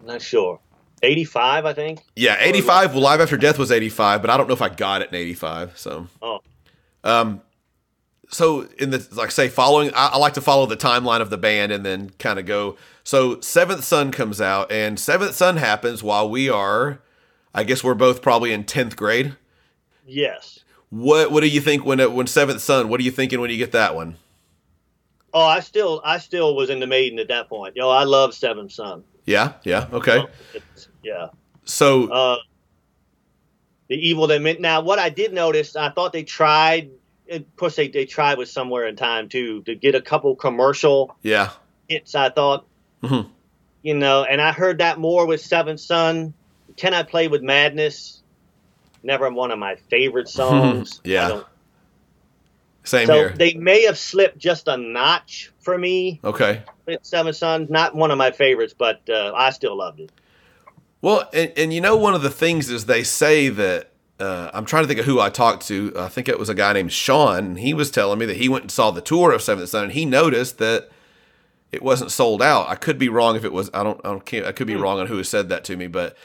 I'm not sure. 85, I think. Yeah, 85. Well, Live After Death was 85, but I don't know if I got it in 85. So, oh, um, so in the like say following, I, I like to follow the timeline of the band and then kind of go. So Seventh Son comes out, and Seventh Son happens while we are, I guess we're both probably in 10th grade. Yes. What What do you think when it, when Seventh Son? What are you thinking when you get that one? Oh, I still I still was into Maiden at that point. Yo, I love Seventh Son. Yeah, yeah, okay. yeah. So uh, the evil that meant now what I did notice, I thought they tried of course they, they tried with somewhere in time too to get a couple commercial yeah hits, I thought. Mm-hmm. You know, and I heard that more with Seventh Son. Can I play with madness? Never one of my favorite songs. yeah. Same so here. They may have slipped just a notch for me. Okay. Seven Sons, not one of my favorites, but uh, I still loved it. Well, and, and you know, one of the things is they say that uh, I'm trying to think of who I talked to. I think it was a guy named Sean, and he was telling me that he went and saw the tour of Seventh Son, and he noticed that it wasn't sold out. I could be wrong if it was. I don't. I don't. I could be hmm. wrong on who said that to me, but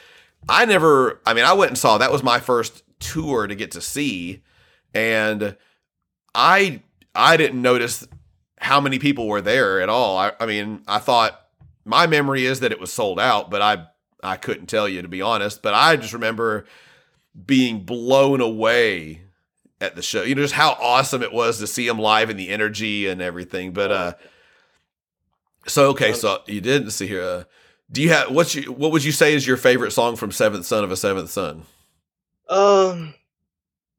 I never. I mean, I went and saw. That was my first tour to get to see, and I I didn't notice how many people were there at all. I, I mean, I thought my memory is that it was sold out, but I I couldn't tell you to be honest. But I just remember being blown away at the show. You know, just how awesome it was to see him live and the energy and everything. But uh, so okay, so you didn't see here. Uh, do you have what's you what would you say is your favorite song from Seventh Son of a Seventh Son? Um,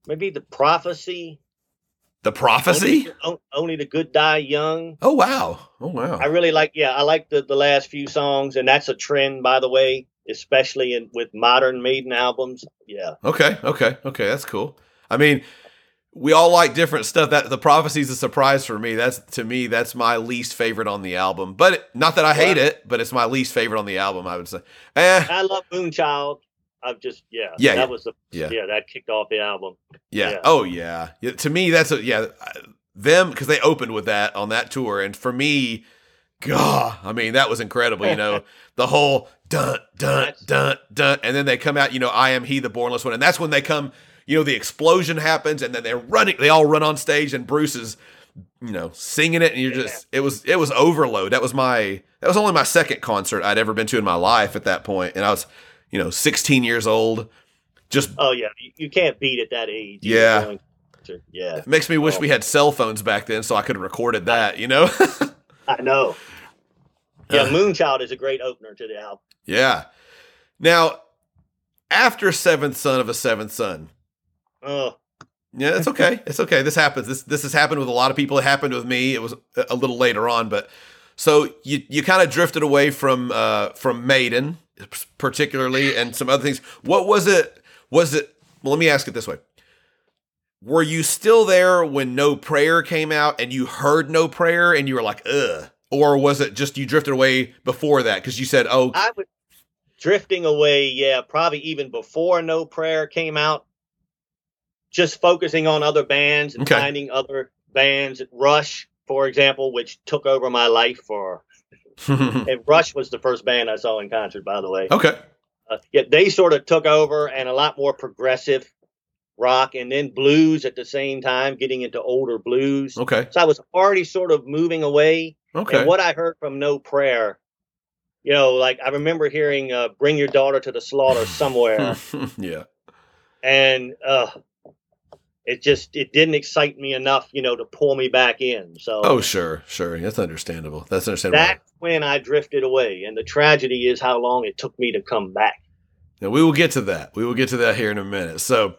maybe the prophecy. The prophecy. Only, only, the good die young. Oh wow! Oh wow! I really like. Yeah, I like the the last few songs, and that's a trend, by the way, especially in with modern Maiden albums. Yeah. Okay. Okay. Okay. That's cool. I mean, we all like different stuff. That the prophecy's a surprise for me. That's to me, that's my least favorite on the album. But not that I hate it, but it's my least favorite on the album. I would say. Eh. I love Moonchild. I've just yeah yeah that yeah. was the yeah. yeah that kicked off the album. Yeah. yeah. Oh yeah. yeah. To me, that's a yeah them because they opened with that on that tour, and for me, God, I mean that was incredible. You know the whole dun dun dun dun, and then they come out. You know, I am he, the bornless one, and that's when they come. You know, the explosion happens, and then they're running. They all run on stage, and Bruce is you know singing it and you're just it was it was overload that was my that was only my second concert i'd ever been to in my life at that point and i was you know, 16 years old. Just oh yeah, you can't beat at that age. Yeah, yeah. It makes me wish oh. we had cell phones back then, so I could have recorded that. You know. I know. Yeah, uh, Moonchild is a great opener to the album. Yeah. Now, after Seventh Son of a Seventh Son. Oh. Yeah, it's okay. It's okay. This happens. This this has happened with a lot of people. It happened with me. It was a little later on, but so you you kind of drifted away from uh from Maiden particularly and some other things. What was it? Was it? Well, let me ask it this way. Were you still there when No Prayer came out and you heard No Prayer and you were like, ugh? Or was it just you drifted away before that? Because you said, oh. I was drifting away, yeah, probably even before No Prayer came out. Just focusing on other bands and okay. finding other bands. Rush, for example, which took over my life for and Rush was the first band I saw in concert, by the way. Okay. Uh, yeah, they sort of took over and a lot more progressive rock and then blues at the same time, getting into older blues. Okay. So I was already sort of moving away. Okay. And what I heard from No Prayer, you know, like I remember hearing uh, "Bring Your Daughter to the Slaughter" somewhere. yeah. And uh, it just it didn't excite me enough, you know, to pull me back in. So Oh sure, sure. That's understandable. That's understandable. That's when I drifted away. And the tragedy is how long it took me to come back. Now we will get to that. We will get to that here in a minute. So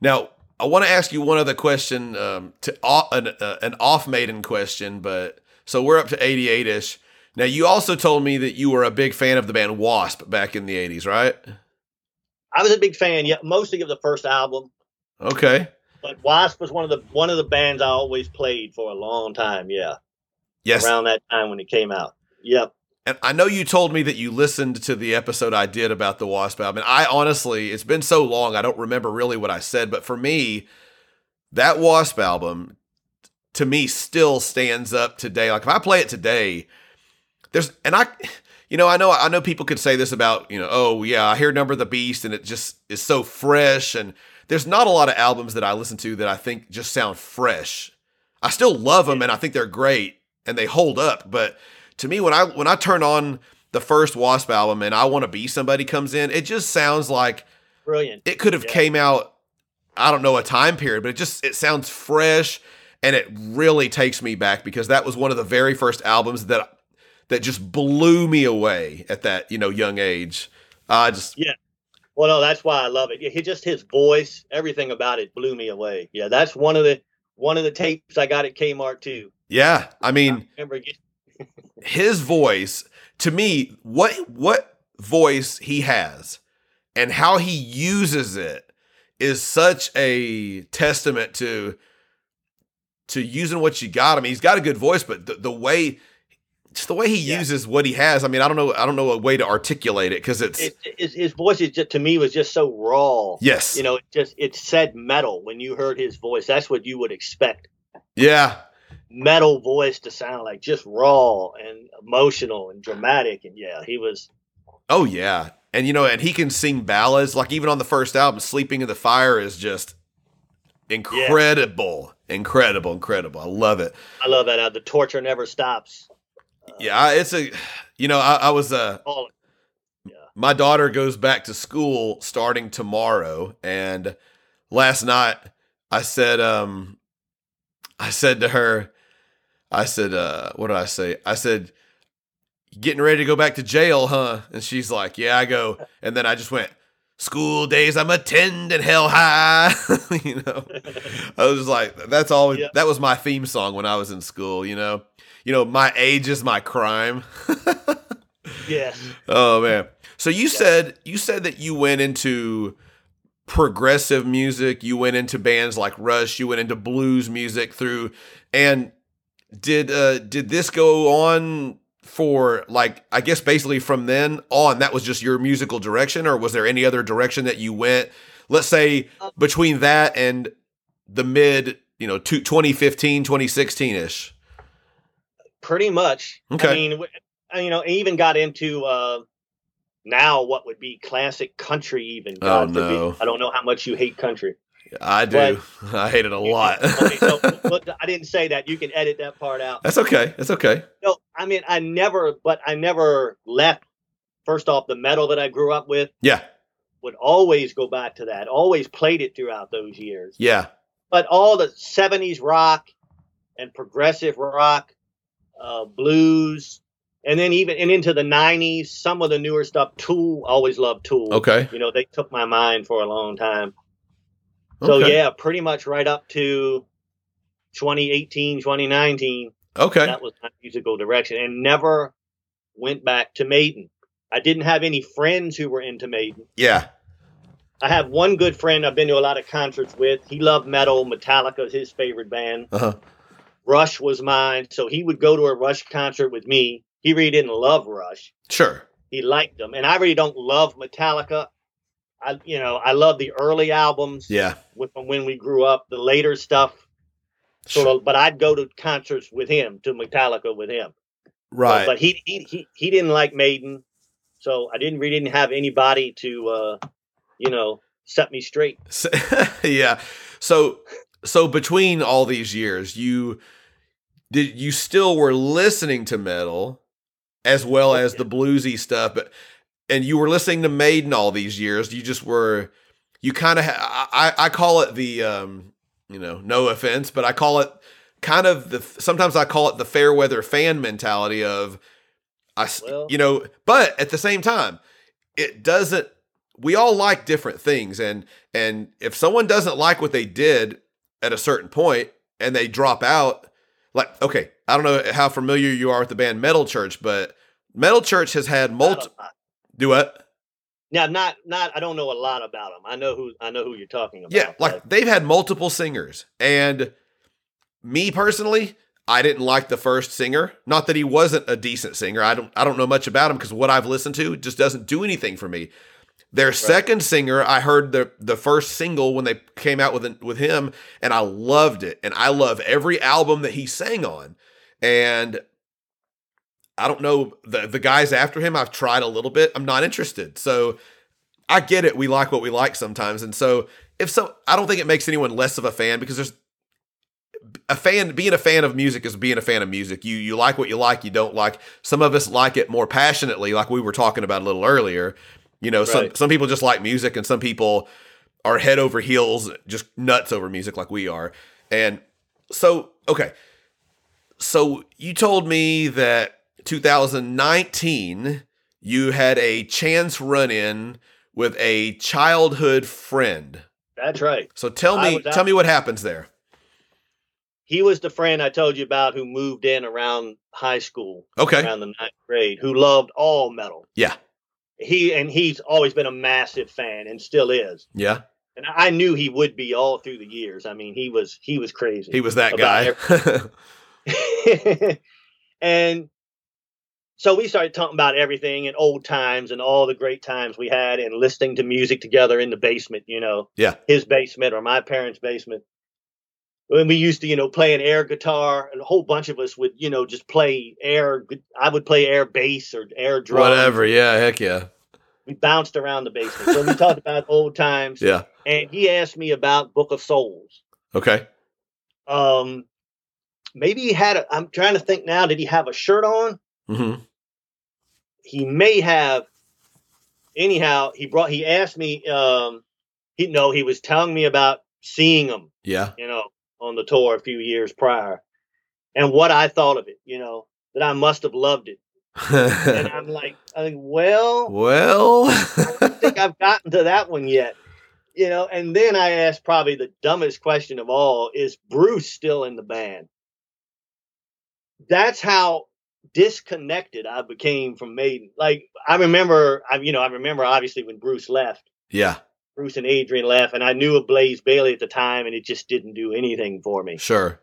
now I want to ask you one other question, um, to uh, an, uh, an off maiden question, but so we're up to 88 ish. Now you also told me that you were a big fan of the band Wasp back in the 80s, right? I was a big fan, yeah, mostly of the first album. Okay. But Wasp was one of the one of the bands I always played for a long time. Yeah. Yes. Around that time when it came out. Yep. And I know you told me that you listened to the episode I did about the Wasp album. And I honestly, it's been so long, I don't remember really what I said. But for me, that Wasp album to me still stands up today. Like if I play it today, there's and I you know, I know I know people could say this about, you know, oh yeah, I hear Number of the Beast and it just is so fresh and there's not a lot of albums that I listen to that I think just sound fresh. I still love them and I think they're great and they hold up, but to me when I when I turn on the first Wasp album and I want to be somebody comes in, it just sounds like brilliant. It could have yeah. came out I don't know a time period, but it just it sounds fresh and it really takes me back because that was one of the very first albums that that just blew me away at that you know young age. I uh, just yeah. Well, no, that's why I love it. He just his voice, everything about it blew me away. Yeah, that's one of the one of the tapes I got at Kmart too. Yeah, I mean, I his voice to me, what what voice he has and how he uses it is such a testament to to using what you got. I mean, he's got a good voice, but the, the way just the way he yeah. uses what he has. I mean, I don't know. I don't know a way to articulate it because it's it, his, his voice is just to me was just so raw. Yes, you know, it just it said metal when you heard his voice. That's what you would expect. Yeah, metal voice to sound like just raw and emotional and dramatic. And yeah, he was. Oh yeah, and you know, and he can sing ballads. Like even on the first album, "Sleeping in the Fire" is just incredible, yeah. incredible, incredible. I love it. I love that. Uh, the torture never stops. Uh, yeah, it's a. You know, I, I was uh, yeah. My daughter goes back to school starting tomorrow, and last night I said, um, I said to her, I said, uh, what did I say? I said, getting ready to go back to jail, huh? And she's like, yeah, I go. And then I just went, school days I'm attending hell high. you know, I was just like, that's all. Yeah. That was my theme song when I was in school. You know, you know, my age is my crime. yes. Oh man. So you yeah. said you said that you went into progressive music. You went into bands like Rush. You went into blues music through, and did uh did this go on for like I guess basically from then on that was just your musical direction or was there any other direction that you went? Let's say um, between that and the mid you know 2015 2016ish pretty much. Okay. i mean you know even got into uh now what would be classic country even oh, God oh no. I don't know how much you hate country I do. But, I hate it a lot. so, I didn't say that. You can edit that part out. That's okay. That's okay. No, I mean, I never, but I never left. First off, the metal that I grew up with. Yeah. Would always go back to that. Always played it throughout those years. Yeah. But all the '70s rock and progressive rock, uh, blues, and then even and into the '90s, some of the newer stuff. Tool, always loved Tool. Okay. You know, they took my mind for a long time. So okay. yeah, pretty much right up to 2018, 2019. Okay. That was my musical direction and never went back to Maiden. I didn't have any friends who were into Maiden. Yeah. I have one good friend I've been to a lot of concerts with. He loved metal. Metallica is his favorite band. Uh-huh. Rush was mine. So he would go to a Rush concert with me. He really didn't love Rush. Sure. He liked them. And I really don't love Metallica. I you know I love the early albums. Yeah. With, from when we grew up, the later stuff. Sort of, but I'd go to concerts with him, to Metallica with him. Right. but he, he he he didn't like Maiden, so I didn't really didn't have anybody to uh, you know set me straight. yeah. So so between all these years, you did you still were listening to metal as well as the bluesy stuff, but and you were listening to Maiden all these years. You just were, you kind of, ha- I, I call it the, um, you know, no offense, but I call it kind of the, sometimes I call it the fair weather fan mentality of, I, well, you know, but at the same time, it doesn't, we all like different things. And, and if someone doesn't like what they did at a certain point and they drop out, like, okay, I don't know how familiar you are with the band Metal Church, but Metal Church has had multiple do what? Now, not not. I don't know a lot about them. I know who I know who you're talking about. Yeah, like they've had multiple singers, and me personally, I didn't like the first singer. Not that he wasn't a decent singer. I don't I don't know much about him because what I've listened to just doesn't do anything for me. Their right. second singer, I heard the the first single when they came out with with him, and I loved it. And I love every album that he sang on. And I don't know the the guys after him. I've tried a little bit. I'm not interested. So I get it. We like what we like sometimes, and so if so, I don't think it makes anyone less of a fan because there's a fan being a fan of music is being a fan of music. You you like what you like, you don't like. Some of us like it more passionately, like we were talking about a little earlier. You know, right. some some people just like music, and some people are head over heels, just nuts over music like we are. And so, okay. So you told me that 2019 you had a chance run in with a childhood friend. That's right. So tell me tell me what happens there. He was the friend I told you about who moved in around high school. Okay. Around the ninth grade, who loved all metal. Yeah. He and he's always been a massive fan and still is. Yeah. And I knew he would be all through the years. I mean, he was he was crazy. He was that guy. and so we started talking about everything and old times and all the great times we had and listening to music together in the basement, you know. Yeah. His basement or my parents' basement. When we used to, you know, play an air guitar, and a whole bunch of us would, you know, just play air. I would play air bass or air drum. Whatever. Yeah. Heck yeah. We bounced around the basement. So we talked about old times. Yeah. And he asked me about Book of Souls. Okay. Um, maybe he had. A, I'm trying to think now. Did he have a shirt on? Mm-hmm. He may have. Anyhow, he brought. He asked me. Um, he no. He was telling me about seeing him. Yeah. You know, on the tour a few years prior, and what I thought of it. You know, that I must have loved it. and I'm like, I think, well, well, I don't think I've gotten to that one yet. You know, and then I asked probably the dumbest question of all: Is Bruce still in the band? That's how disconnected I became from Maiden. Like I remember, I you know, I remember obviously when Bruce left. Yeah. Bruce and Adrian left, and I knew of Blaze Bayley at the time, and it just didn't do anything for me. Sure.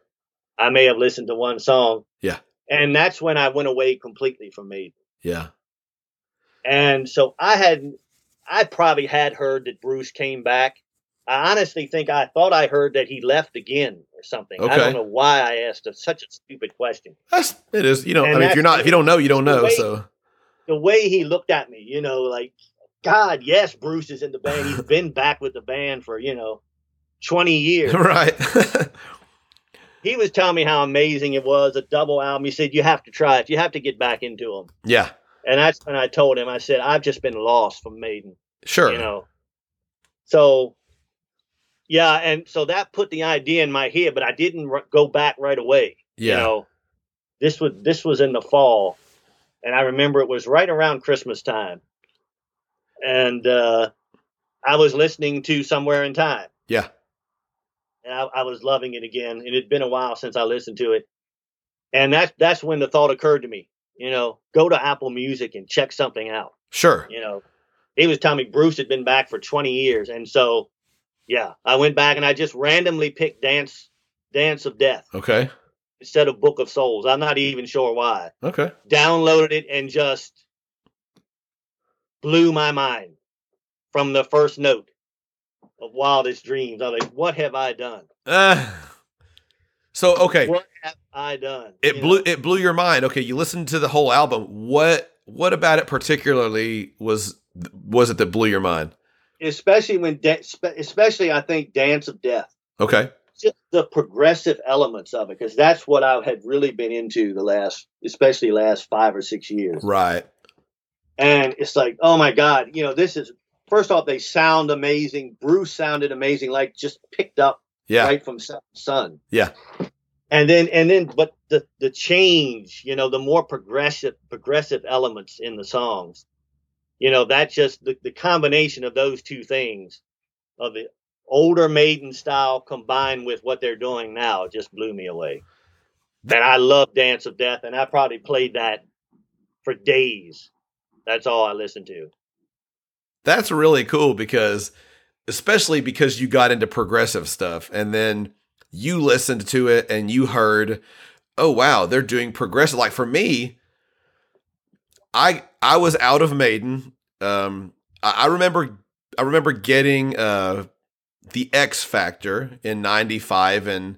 I may have listened to one song. Yeah. And that's when I went away completely from Maiden. Yeah. And so I had, I probably had heard that Bruce came back. I honestly think I thought I heard that he left again or something. Okay. I don't know why I asked a, such a stupid question. That's it is. You know, And I mean, if you're not, if you don't know, you don't know. way- So The way he looked at me, you know, like, God, yes, Bruce is in the band. He's been back with the band for, you know, 20 years. right. He was telling me how amazing it was, a double album. He said, You have to try it. You have to get back into them. yeah. And that's when I told him, I said, I've just been lost from Maiden. Sure. you know so yeah and so that put the idea in my head but i didn't r- go back right away yeah. you know this was this was in the fall and i remember it was right around christmas time and uh i was listening to somewhere in time Yeah. and I, I was loving it again and it'd been a while since i listened to it and that's that's when the thought occurred to me you know go to apple music and check something out Sure. you know, he was telling me Bruce had been back for 20 years. And so, yeah, I went back and I just randomly picked Dance, Dance of Death Okay. instead of Book of Souls. I'm not even sure why. Okay. Downloaded it and just blew my mind from the first note of Wildest Dreams. I was like, what have I done? Uh, so okay, What have I done? it You blew know? it blew your mind. Okay, you listened to the whole album. What what about it particularly was was it that blew your mind? Especially when, spe- especially I think Dance of Death. Okay. just the progressive elements of it because that's what I had really been into the last, especially last five or six years. Right. And it's like, oh my god, you know, this is first off they sound amazing. Bruce sounded amazing, like just picked up Yeah. right from Sun. Yeah. And then and then, but the the change, you know, the more progressive progressive elements in the songs, you know, that just the, the combination of those two things of the older maiden style combined with what they're doing now just blew me away. And I love Dance of Death, and I probably played that for days. That's all I listened to. That's really cool because especially because you got into progressive stuff and then you listened to it and you heard, "Oh wow, they're doing progressive." Like for me, I I was out of Maiden. Um I, I remember I remember getting uh the X Factor in 95 and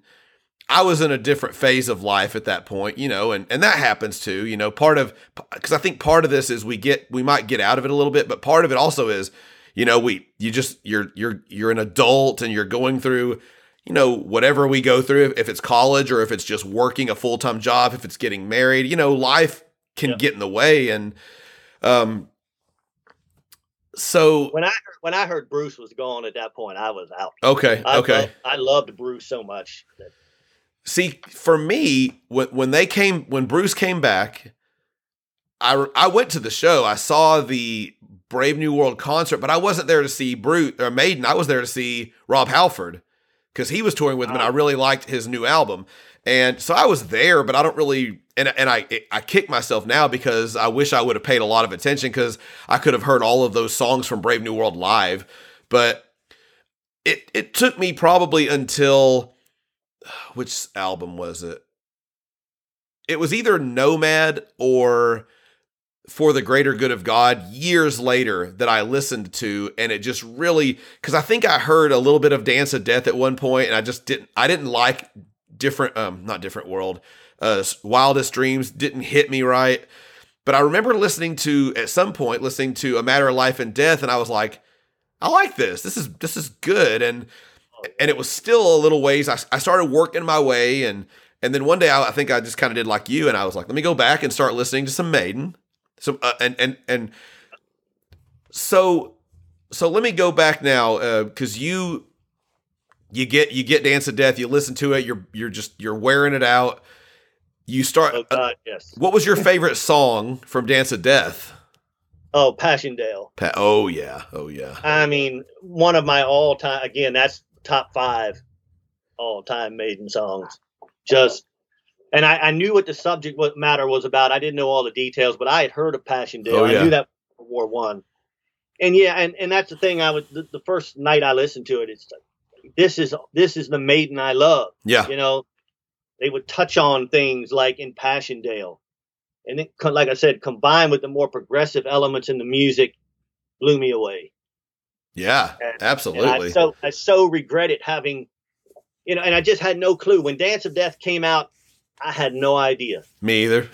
I was in a different phase of life at that point, you know, and, and that happens too, you know, part of, cause I think part of this is we get, we might get out of it a little bit, but part of it also is, you know, we, you just, you're, you're, you're an adult and you're going through, you know, whatever we go through, if it's college or if it's just working a full-time job, if it's getting married, you know, life can Yeah. get in the way. And, um, So when I when I heard Bruce was gone at that point, I was out. Okay, I okay. Loved, I loved Bruce so much. See, for me, when when they came, when Bruce came back, I I went to the show. I saw the Brave New World concert, but I wasn't there to see Bruce or Maiden. I was there to see Rob Halford because he was touring with him, and I really liked his new album. And so I was there, but I don't really and and I I kick myself now because I wish I would have paid a lot of attention because I could have heard all of those songs from Brave New World live. But it it took me probably until which album was it? It was either Nomad or For the Greater Good of God years later that I listened to and it just really cuz I think I heard a little bit of Dance of Death at one point and I just didn't I didn't like different um not different world. Uh wildest dreams didn't hit me right but i remember listening to at some point listening to a matter of life and death and i was like i like this. This is this is good. And and it was still a little ways. I, I started working my way and and then one day I, I think i just kind of did like you and i was like let me go back and start listening to some maiden. Some uh, and and and so so let me go back now because uh, you you get you get Dance of Death, you listen to it, you're you're just you're wearing it out. You start. Oh uh, God, yes. What was your favorite song from Dance of Death? Oh, Passchendaele. Pa- oh yeah, oh yeah. I mean, one of my all time. Again, that's top five all time Maiden songs. Just, and I, I knew what the subject what matter was about. I didn't know all the details, but I had heard of Passchendaele. Oh, yeah. I knew that War One. And yeah, and, and that's the thing. I was the, the first night I listened to it. It's like, this is this is the Maiden I love. Yeah. You know, they would touch on things like in Passchendaele, and it, like I said, combined with the more progressive elements in the music, blew me away. Yeah, And- And absolutely. I so I so regretted having, you know, and I just had no clue when Dance of Death came out. I had no idea. Me either.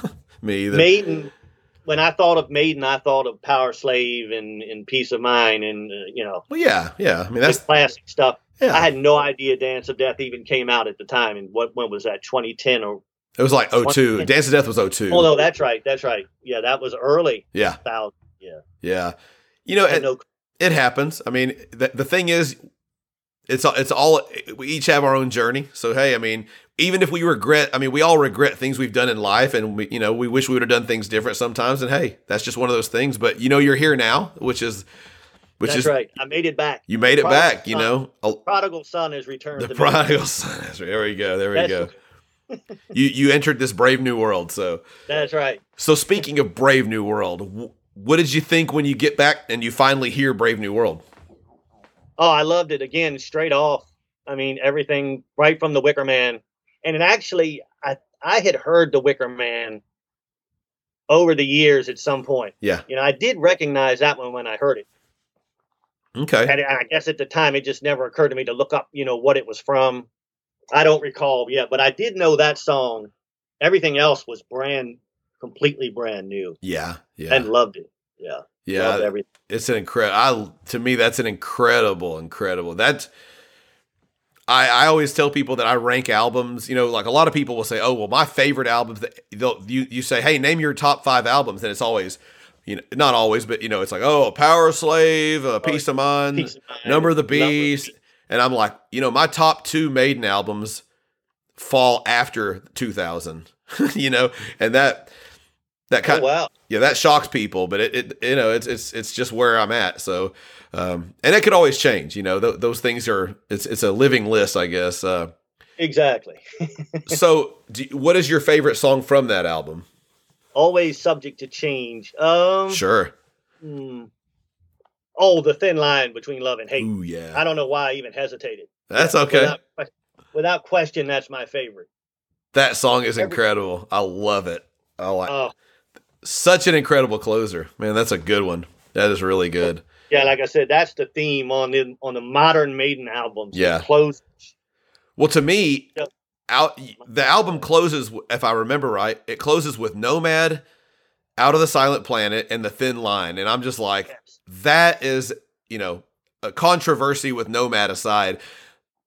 Me either. Maiden. When I thought of Maiden, I thought of Powerslave and, and Piece of Mind and uh, you know Well, yeah, yeah. I mean, that's classic stuff. yeah. I had no idea Dance of Death even came out at the time. And what when was that? 2010 or? it was like 02. Dance of Death was 02. Oh no, that's right. That's right. Yeah, that was early. Yeah, Thousand. Yeah. yeah. You know, I had and no it happens. I mean, the, the thing is, it's all- it's all we each have our own journey. So hey, I mean, even if we regret, I mean, we all regret things we've done in life, and we, you know, we wish we would have done things different sometimes. And hey, that's just one of those things. But you know, you're here now, which is, which That's is right. I made it back. you made it Prodigal back. You know, A- Prodigal son is returned. the to me. prodigal son. There we go. There we That's, go. You you entered this brave new world. So that's right. so speaking of brave new world. What did you think when you get back and you finally hear Brave New World? Oh, I loved it again, straight off. I mean, everything right from the Wicker Man, and it actually, I I had heard the Wicker Man over the years at some point. Yeah. You know, I did recognize that one when I heard it, Okay. and I guess at the time it just never occurred to me to look up, you know, what it was from. I don't recall yet, but I did know that song. Everything else was brand, completely brand new, Yeah. Yeah. and loved it. Yeah, yeah. loved everything. it's an incredible I to me that's an incredible incredible that's I, I always tell people that I rank albums. You know, like a lot of people will say, "Oh, well, my favorite albums." That they'll you you say, "Hey, name your top five albums," and it's always, you know, not always, but you know, it's like, "Oh, Powerslave, uh, Piece of Mind, Piece of Mind, Number of the Number of the Beast," and I'm like, you know, my top two Maiden albums fall after 2000. you know, and that that Oh, kind wow. yeah, that shocks people, but it, it you know it's it's it's just where I'm at. So, um, and it could always change. You know, th- those things are it's it's a living list, I guess. Uh, Exactly. so, do, what is your favorite song from that album? Always subject to change. Um, Sure. hmm. Oh, the thin line between love and hate. Ooh, yeah. I don't know why I even hesitated. That's Yeah, okay. Without, without question, that's my favorite. that song is every- incredible. I love it. I like Oh, such an incredible closer, man. That's a good one. That is really good. yeah, like I said, that's the theme on the on the modern Maiden albums. Yeah. close. Well, to me, out the album closes, if I remember right, it closes with Nomad, Out of the Silent Planet, and The Thin Line, and I'm just like, that is, you know, a controversy with Nomad aside,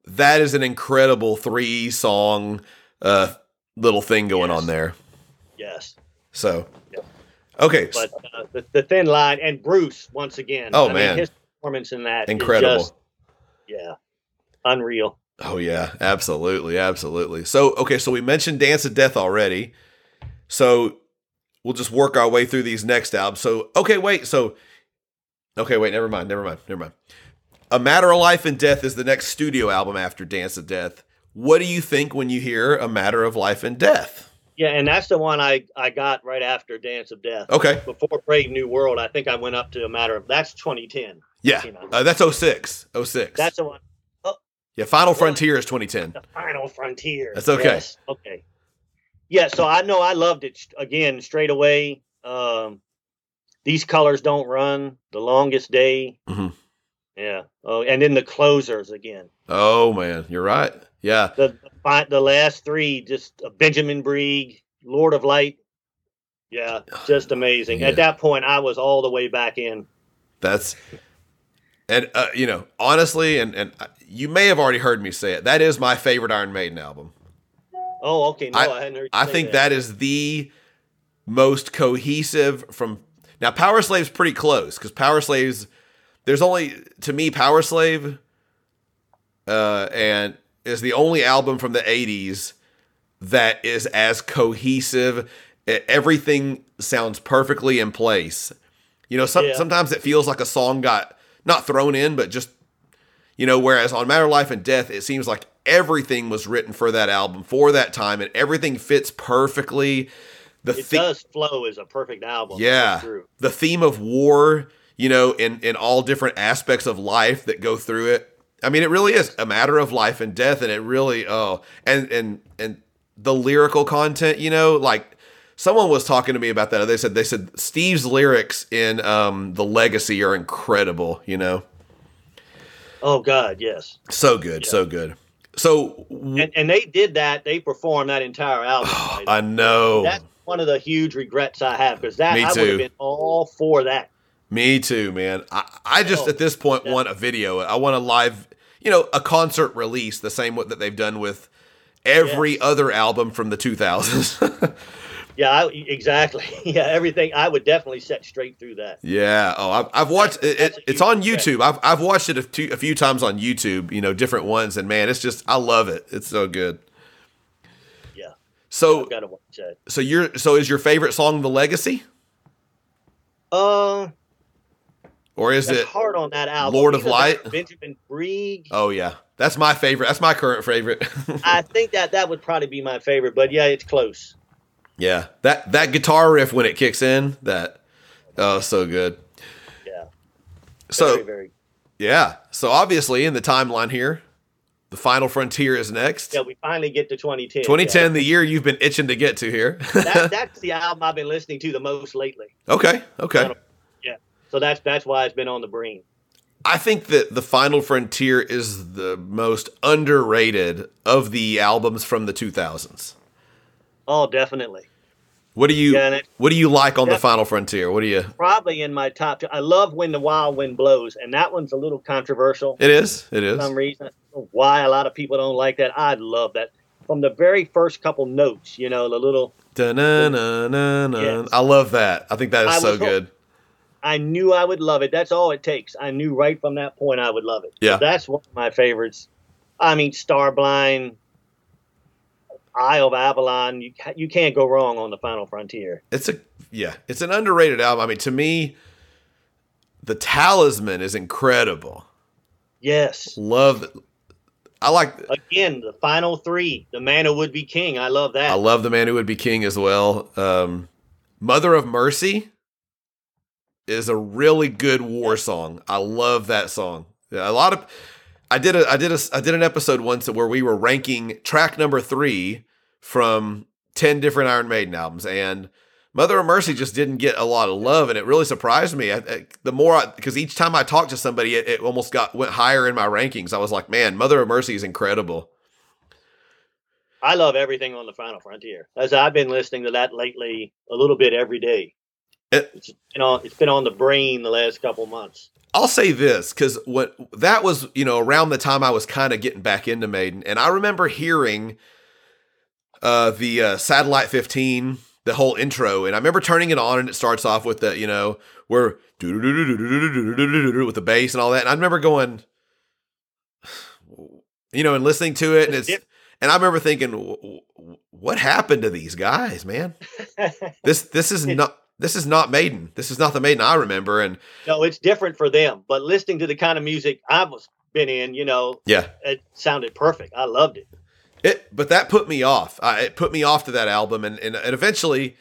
that is an incredible three song uh little thing going Yes. on there. Yes. So. Okay. But uh, the, the thin line and Bruce once again. Oh I man, mean, his performance in that incredible. Just, yeah, unreal. Oh yeah, absolutely, absolutely. So okay, so we mentioned Dance of Death already. So we'll just work our way through these next albums. So okay, wait. So okay, wait. Never mind. Never mind. Never mind. A Matter of Life and Death is the next studio album after Dance of Death. What do you think when you hear A Matter of Life and Death? Yeah, and that's the one I, I got right after Dance of Death. Okay. Before Brave New World, I think I went up to a matter of that's 2010. Yeah, You know. uh, that's 06. 06. That's the one. yeah, Final Frontier is 2010. The Final Frontier. That's okay. Yes, Okay. Yeah, so I know I loved it again straight away. Um, these colors don't run. The longest day. Mhm. Yeah. Oh, and then the closers again. Oh man, you're right. Yeah, The the, the last three, just uh, Benjamin Breeg, Lord of Light. Yeah, just amazing. Yeah. At that point, I was all the way back in. That's and uh, you know honestly, and and uh, you may have already heard me say it. That is my favorite Iron Maiden album. Oh, okay. No, I, hadn't heard. You I think that is the most cohesive from now. Powerslave's pretty close because Powerslave's there's only to me Powerslave, uh, and is the only album from the '80s that is as cohesive. Everything sounds perfectly in place. You know, some, Yeah. sometimes it feels like a song got not thrown in, but just you know. Whereas on Matter of Life and Death, it seems like everything was written for that album for that time, and everything fits perfectly. The It the- does flow is a perfect album. yeah, the theme of war, you know, in in all different aspects of life that go through it. I mean, it really is a matter of life and death, and it really oh, and and and the lyrical content, you know, like someone was talking to me about that. They said they said Steve's lyrics in um the Legacy are incredible, you know, Oh God, yes. so good, Yeah. so good. So And and they did that. They performed that entire album. right? I know, That's one of the huge regrets I have because that I would have been all for that. Me too, man. I, I just Oh, at this point yeah. want a video. I want a live, you know, a concert release, the same that they've done with every Yes. other album from the 2000s. Yeah, I, exactly. Yeah, everything. I would definitely set straight through that. yeah. Oh, I've, I've watched it. That's it it's on YouTube. I've, I've watched it a few, a few times on YouTube, you know, different ones. And man, it's just, I love it. It's so good. Yeah, So, got to watch that. so you're, so is your favorite song The Legacy? Uh, Or is that's it, hard on that album. Lord of Light? Benjamin Breeg. oh, yeah. That's my favorite. That's my current favorite. I think that that would probably be my favorite. But yeah, it's close. Yeah, that that guitar riff when it kicks in, that oh, so good. Yeah. So very, very. yeah, so obviously in the timeline here, the final frontier is next. Yeah, we finally get to 2010. 2010, the year you've been itching to get to here. That, that's the album I've been listening to the most lately. okay, okay. So that's that's why it's been on the brain. I think that the final frontier is the most underrated of the albums from the 2000s. Oh, definitely. What do you Yeah, it- What do you like on the final frontier? What do you? Probably in my top two. I love when the wild wind blows, and that one's a little controversial It is. It is. for some reason. I don't know Why a lot of people don't like that? I love that from the very first couple notes. You know, the little. Yes. I love that. I think that is I so was good. I knew I would love it. That's all it takes. I knew right from that point I would love it. Yeah. that's one of my favorites. I mean, Starblind, Isle of Avalon. You you can't go wrong on the Final Frontier. It's a yeah, it's an underrated album. I mean, to me, the Talisman is incredible. Yes. Love, I like. Again, the final three. The man who would be king. I love that. I love the man who would be king as well. Um, Mother of Mercy is a really good war song. I love that song. Yeah, a lot of I did a I did a I did an episode once where we were ranking track number three from ten different Iron Maiden albums, and Mother of Mercy just didn't get a lot of love, and it really surprised me. I, I, the more because each time I talked to somebody, it, it almost got went higher in my rankings. I was like, man, Mother of Mercy is incredible. I love everything on the Final Frontier. As I've been listening to that lately, a little bit every day. It- it's been on. It's been on the brain the last couple months. I'll say this because what that was, you know, around the time I was kind of getting back into Maiden, and I remember hearing uh, the uh, Satellite 15 the whole intro, and I remember turning it on, and it starts off with the you know where with the bass and all that, and I remember going, you know, and listening to it, and it's and I remember thinking, what happened to these guys, man? this this is not this is not Maiden. This is not the Maiden I remember. And no, it's different for them. But listening to the kind of music I was been in, you know, yeah, it sounded perfect. I loved it. It, but that put me off. I, it put me off to that album, and, and and eventually,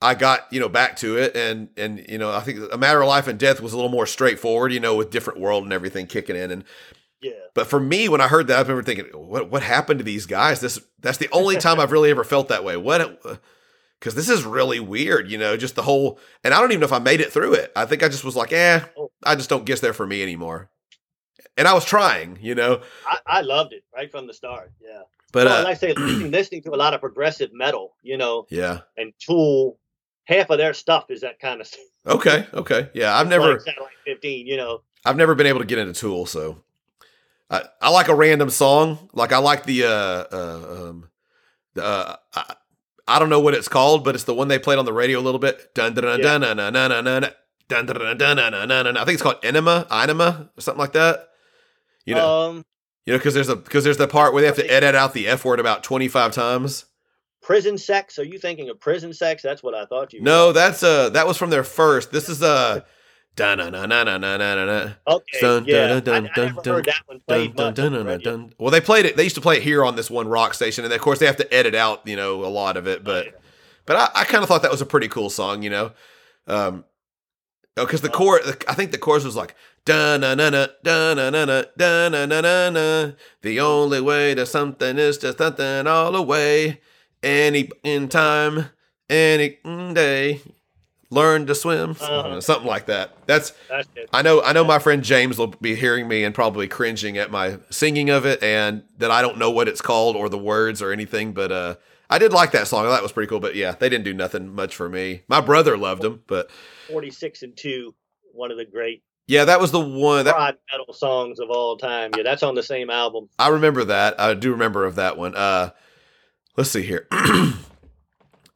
I got you know back to it, and and you know I think a matter of life and death was a little more straightforward, you know, with different world and everything kicking in, and yeah. But for me, when I heard that, I remember thinking, what what happened to these guys? This that's the only time I've really ever felt that way. What? Because this is really weird, you know, just the whole. And I don't even know if I made it through it. I think I just was like, eh, oh. I just don't guess they're for me anymore. And I was trying, you know. I, I loved it right from the start. Yeah. But well, uh, like I say, listening to a lot of progressive metal, you know, yeah, and Tool, half of their stuff is that kind of stuff. Okay, okay, yeah, I've never like Satellite Fifteen, you know, I've never been able to get into Tool, so I, I like a random song, like I like the uh, uh um, the uh, I, I don't know what it's called, but it's the one they played on the radio a little bit. Dun dun dun dun dun dun dun dun. Dun, dun, dun, dun, dun, dun, dun. I think it's called Enema, Enema, or something like that. You know, um, you know, because there's a because there's the part where they have to edit out the f word about twenty five times. Prison sex? Are you thinking of prison sex? That's what I thought you. No, were. that's uh that was from their first. This is uh. Dun, dun, dun, dun, dun, dun, dun, Okay, dun, yeah. Dun, dun, I, I never heard that one played dun, dun, dun, dun, dun. Well, they played it. They used to play it here on this one rock station, and of course they have to edit out, you know, a lot of it. But, oh, yeah. but I, I kind of thought that was a pretty cool song, you know. Um, because the oh. chorus, I think the chorus was like da na na na da na na na da na na na na. The only way to something is to something all the way. Any in time, any day, learn to swim, uh-huh. something like that. That's, That's I know. I know my friend James will be hearing me and probably cringing at my singing of it, and that I don't know what it's called or the words or anything. But uh, I did like that song. That was pretty cool. But yeah, they didn't do nothing much for me. My brother loved them, but 46 and 2, one of the great yeah, that was the one that metal songs of all time. Yeah, that's on the same album. I remember that. I do remember of that one. Uh let's see here.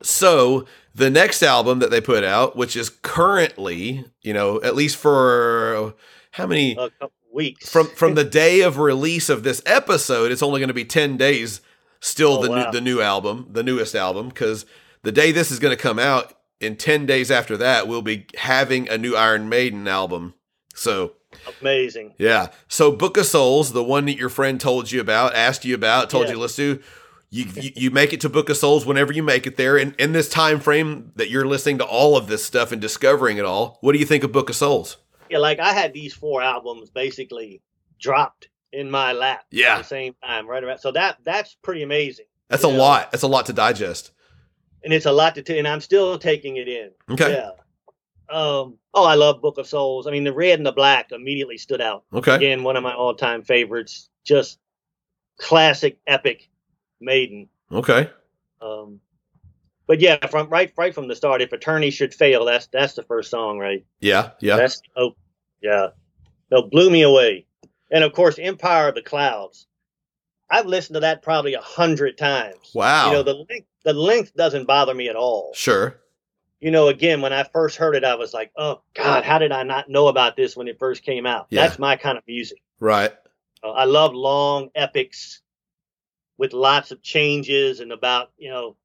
so the next album that they put out, which is currently, you know, at least for how many a couple weeks from from the day of release of this episode, it's only going to be ten days. Still, oh, the wow. new the new album, the newest album, because the day this is going to come out, in 10 days after that, we'll be having a new Iron Maiden album. So amazing. Yeah. So Book of Souls, the one that your friend told you about, asked you about, told yeah. you listen to, you, you, you make it to Book of Souls whenever you make it there. And in this time frame that you're listening to all of this stuff and discovering it all, what do you think of Book of Souls? Yeah, like I had these four albums basically dropped in my lap yeah. at the same time, right around. So that that's pretty amazing. That's a know? lot. That's a lot to digest and it's a lot to take, and I'm still taking it in. Okay. Yeah. Um. Oh, I love Book of Souls. I mean, the red and the black immediately stood out. Okay. Again, one of my all-time favorites. Just classic, epic, Maiden. Okay. Um. But yeah, from right right from the start, if Eternity should fail, that's that's the first song, right? Yeah. Yeah. That's oh, yeah. No, blew me away. And of course, Empire of the Clouds. I've listened to that probably a hundred times. Wow. You know, the length the length doesn't bother me at all. Sure. You know, again, when I first heard it, I was like, "Oh God, how did I not know about this when it first came out?" Yeah. That's my kind of music. Right. Uh, I love long epics with lots of changes and about you know,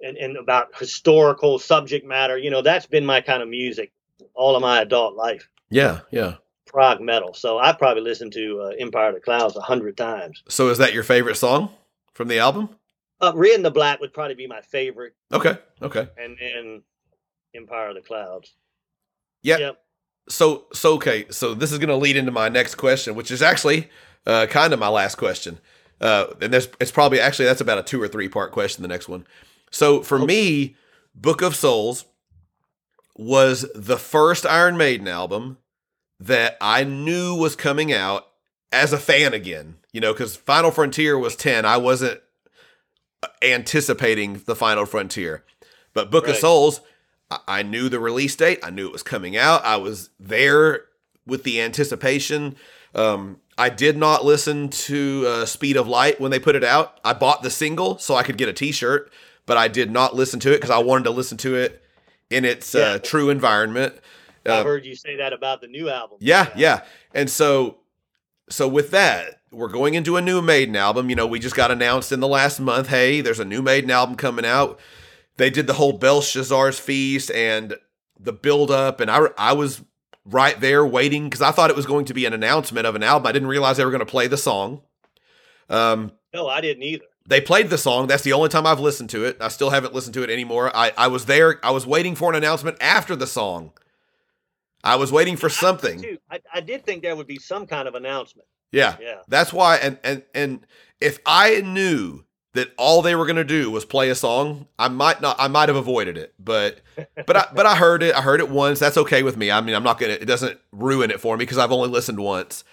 and, and about historical subject matter. You know, that's been my kind of music all of my adult life. Yeah, yeah prog metal. So I've probably listened to uh, Empire of the Clouds a hundred times. So is that your favorite song from the album? Uh, Red and the Black would probably be my favorite. Okay. Okay. And then Empire of the Clouds. Yep. yep. So so okay. So this is going to lead into my next question, which is actually uh, kind of my last question. Uh, and there's it's probably actually that's about a two or three part question. The next one. So for okay. me, Book of Souls was the first Iron Maiden album that I knew was coming out as a fan again. You know, because Final Frontier was 10. I wasn't anticipating the Final Frontier. But Book right. of Souls, I knew the release date. I knew it was coming out. I was there with the anticipation. Um, I did not listen to uh, Speed of Light when they put it out. I bought the single so I could get a T-shirt, but I did not listen to it because I wanted to listen to it in its uh, true environment. I uh, heard you say that about the new album. Yeah, yeah. And so so with that, we're going into a new Maiden album. You know, we just got announced in the last month, hey, there's a new Maiden album coming out. They did the whole Belshazzar's feast and the build up and I I was right there waiting cuz I thought it was going to be an announcement of an album. I didn't realize they were going to play the song. Um No, I didn't either. They played the song. That's the only time I've listened to it. I still haven't listened to it anymore. I, I was there. I was waiting for an announcement after the song. I was waiting for something. I, I, did think there would be some kind of announcement. Yeah. Yeah. That's why and and and if I knew that all they were going to do was play a song, I might not I might have avoided it. But but I but I heard it. I heard it once. That's okay with me. I mean, I'm not going to it doesn't ruin it for me because I've only listened once.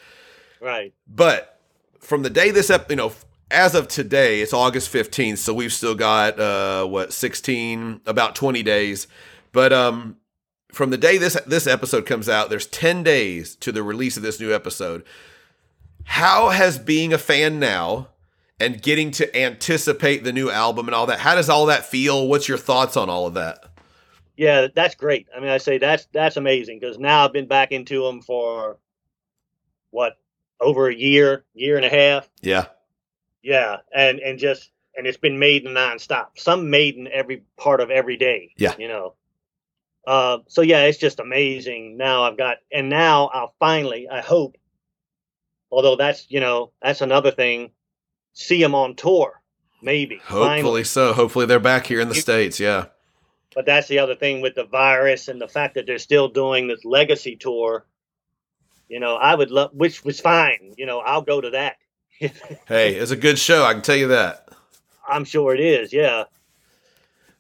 Right. But from the day this ep, you know, as of today, it's August 15th, so we've still got uh what 16 about 20 days. But um from the day this this episode comes out, there's 10 days to the release of this new episode. How has being a fan now and getting to anticipate the new album and all that, how does all that feel? What's your thoughts on all of that? Yeah, that's great. I mean, I say that's that's amazing because now I've been back into them for what over a year, year and a half. Yeah, yeah, and and just and it's been Maiden nonstop. Some Maiden every part of every day. Yeah, you know. Uh, so yeah, it's just amazing. Now I've got, and now I'll finally, I hope, although that's you know that's another thing, see them on tour, maybe. Hopefully finally. so. Hopefully they're back here in the states. Yeah. But that's the other thing with the virus and the fact that they're still doing this legacy tour. You know, I would love, which was fine. You know, I'll go to that. hey, it's a good show. I can tell you that. I'm sure it is. Yeah.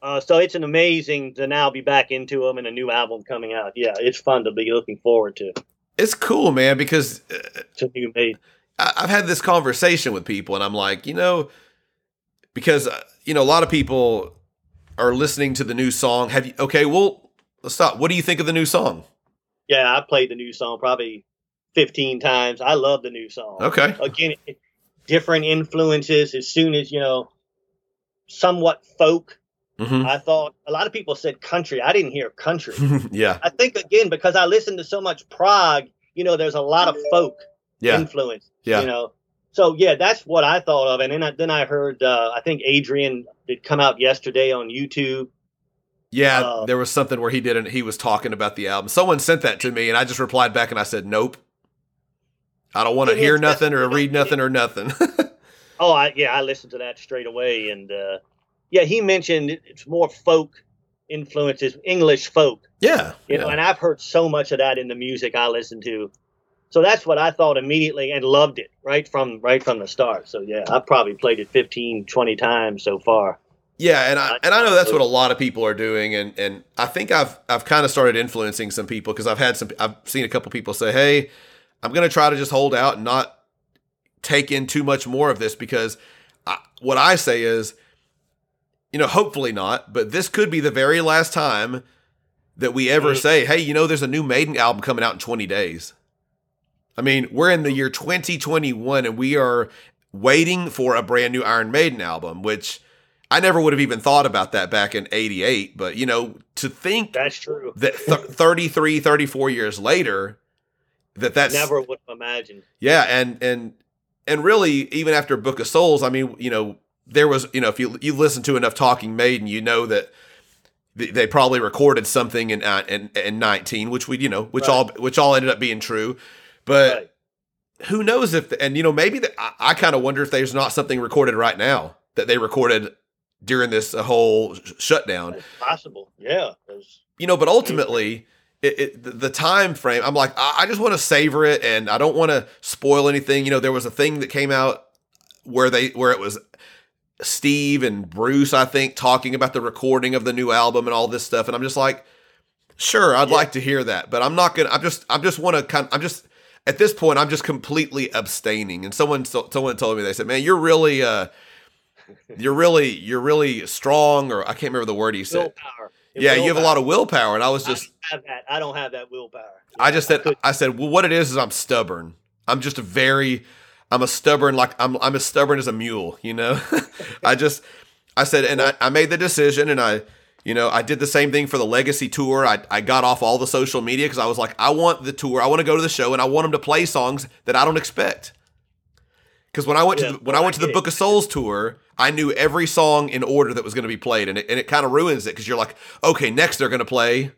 Uh, so it's an amazing to now be back into them and a new album coming out. Yeah, it's fun to be looking forward to. It's cool, man, because uh, to be made. I've had this conversation with people, and I'm like, you know, because uh, you know a lot of people are listening to the new song. Have you? Okay, well, let's stop. What do you think of the new song? Yeah, I played the new song probably 15 times. I love the new song. Okay. Again, different influences. As soon as you know, somewhat folk Mm-hmm. I thought a lot of people said country. I didn't hear country. yeah. I think again because I listened to so much prog, you know, there's a lot of folk yeah. influence. Yeah. You know. So yeah, that's what I thought of, and then I, then I heard uh, I think Adrian did come out yesterday on YouTube. Yeah, uh, there was something where he didn't. He was talking about the album. Someone sent that to me, and I just replied back and I said, "Nope, I don't want to hear nothing or read nothing or nothing." oh, I, yeah, I listened to that straight away, and uh, yeah, he mentioned it's more folk influences, English folk. Yeah, you know, and I've heard so much of that in the music I listen to. So that's what I thought immediately and loved it right from right from the start. So yeah, I've probably played it 15, 20 times so far. Yeah, and I and I know that's what a lot of people are doing, and and I think I've I've kind of started influencing some people because I've had some I've seen a couple people say, hey, I'm going to try to just hold out and not take in too much more of this because I, what I say is you know, hopefully not, but this could be the very last time that we ever mm-hmm. say, hey, you know, there's a new Maiden album coming out in 20 days. I mean, we're in the year 2021 and we are waiting for a brand new Iron Maiden album, which I never would have even thought about that back in 88. But, you know, to think that's true that th- 33, 34 years later, that that's never would have imagined. Yeah. And, and, and really, even after Book of Souls, I mean, you know, there was, you know, if you you listen to enough Talking Maiden, you know that they probably recorded something in uh, in, in 19, which we, you know, which right. all which all ended up being true, but. Right. Who knows if, the, and you know, maybe the, I, I kind of wonder if there's not something recorded right now that they recorded during this uh, whole shutdown. It's possible, yeah. You know, but ultimately, it, it, the time frame, I'm like, I, I just want to savor it, and I don't want to spoil anything. You know, there was a thing that came out where they where it was Steve and Bruce, I think, talking about the recording of the new album and all this stuff. And I'm just like, sure, I'd yeah. like to hear that, but I'm not gonna. I'm just, I'm just want to kind. I'm just at this point, I'm just completely abstaining. And someone, someone told me they said, "Man, you're really, uh, you're really, you're really strong." Or I can't remember the word he said. Willpower. Yeah, willpower. you have a lot of willpower, and I was just. I have that. I don't have that willpower. I just said. I, I said, well, what it is is I'm stubborn. I'm just a very I'm a stubborn like I'm I'm as stubborn as a mule, you know. I just I said, and I, I made the decision, and I, you know, I did the same thing for the Legacy tour. I, I got off all the social media because I was like, I want the tour, I want to go to the show, and I want them to play songs that I don't expect. Because when I went yeah, to the, when I went to the Book of Souls tour, I knew every song in order that was going to be played, and it, and it kind of ruins it because you're like, okay, next they're going to play,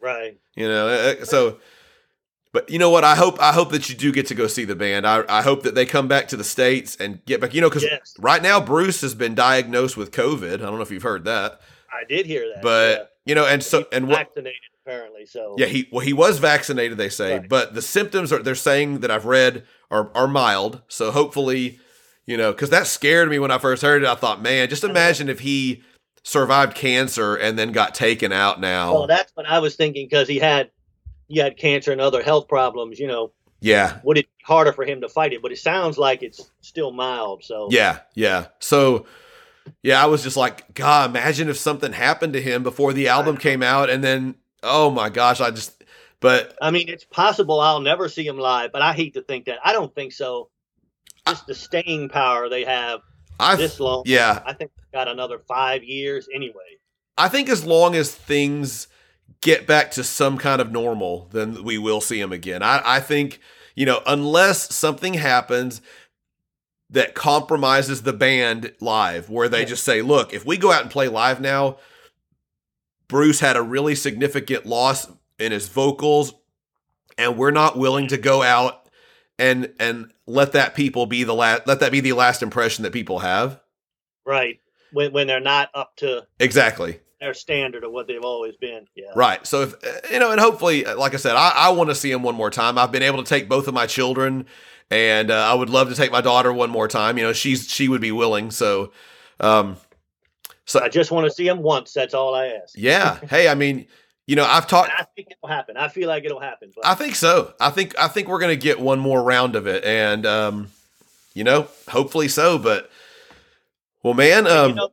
right? You know, uh, uh, so. But you know what? I hope I hope that you do get to go see the band. I, I hope that they come back to the states and get back. You know, because yes. right now Bruce has been diagnosed with COVID. I don't know if you've heard that. I did hear that. But yeah. you know, and so and what vaccinated apparently. So yeah, he well he was vaccinated. They say, right. but the symptoms are they're saying that I've read are are mild. So hopefully, you know, because that scared me when I first heard it. I thought, man, just uh-huh. imagine if he survived cancer and then got taken out. Now, well, that's what I was thinking because he had he had cancer and other health problems. You know, yeah, would it be harder for him to fight it? But it sounds like it's still mild. So yeah, yeah. So yeah, I was just like, God, imagine if something happened to him before the album came out, and then, oh my gosh, I just, but I mean, it's possible I'll never see him live, but I hate to think that. I don't think so. Just I, the staying power they have I, this long. Yeah, I think got another five years anyway. I think as long as things get back to some kind of normal, then we will see him again. I, I think you know, unless something happens that compromises the band live, where they yeah. just say, look, if we go out and play live now, Bruce had a really significant loss in his vocals, and we're not willing to go out and and let that people be the last let that be the last impression that people have. Right. When when they're not up to Exactly their standard of what they've always been. Yeah. Right. So if you know, and hopefully, like I said, I, I want to see him one more time. I've been able to take both of my children and uh, I would love to take my daughter one more time. You know, she's she would be willing. So, um, so I just want to see him once. That's all I ask. Yeah. hey, I mean, you know, I've talked. I think it'll happen. I feel like it'll happen. But. I think so. I think I think we're gonna get one more round of it, and um, you know, hopefully so. But well, man, um, you know,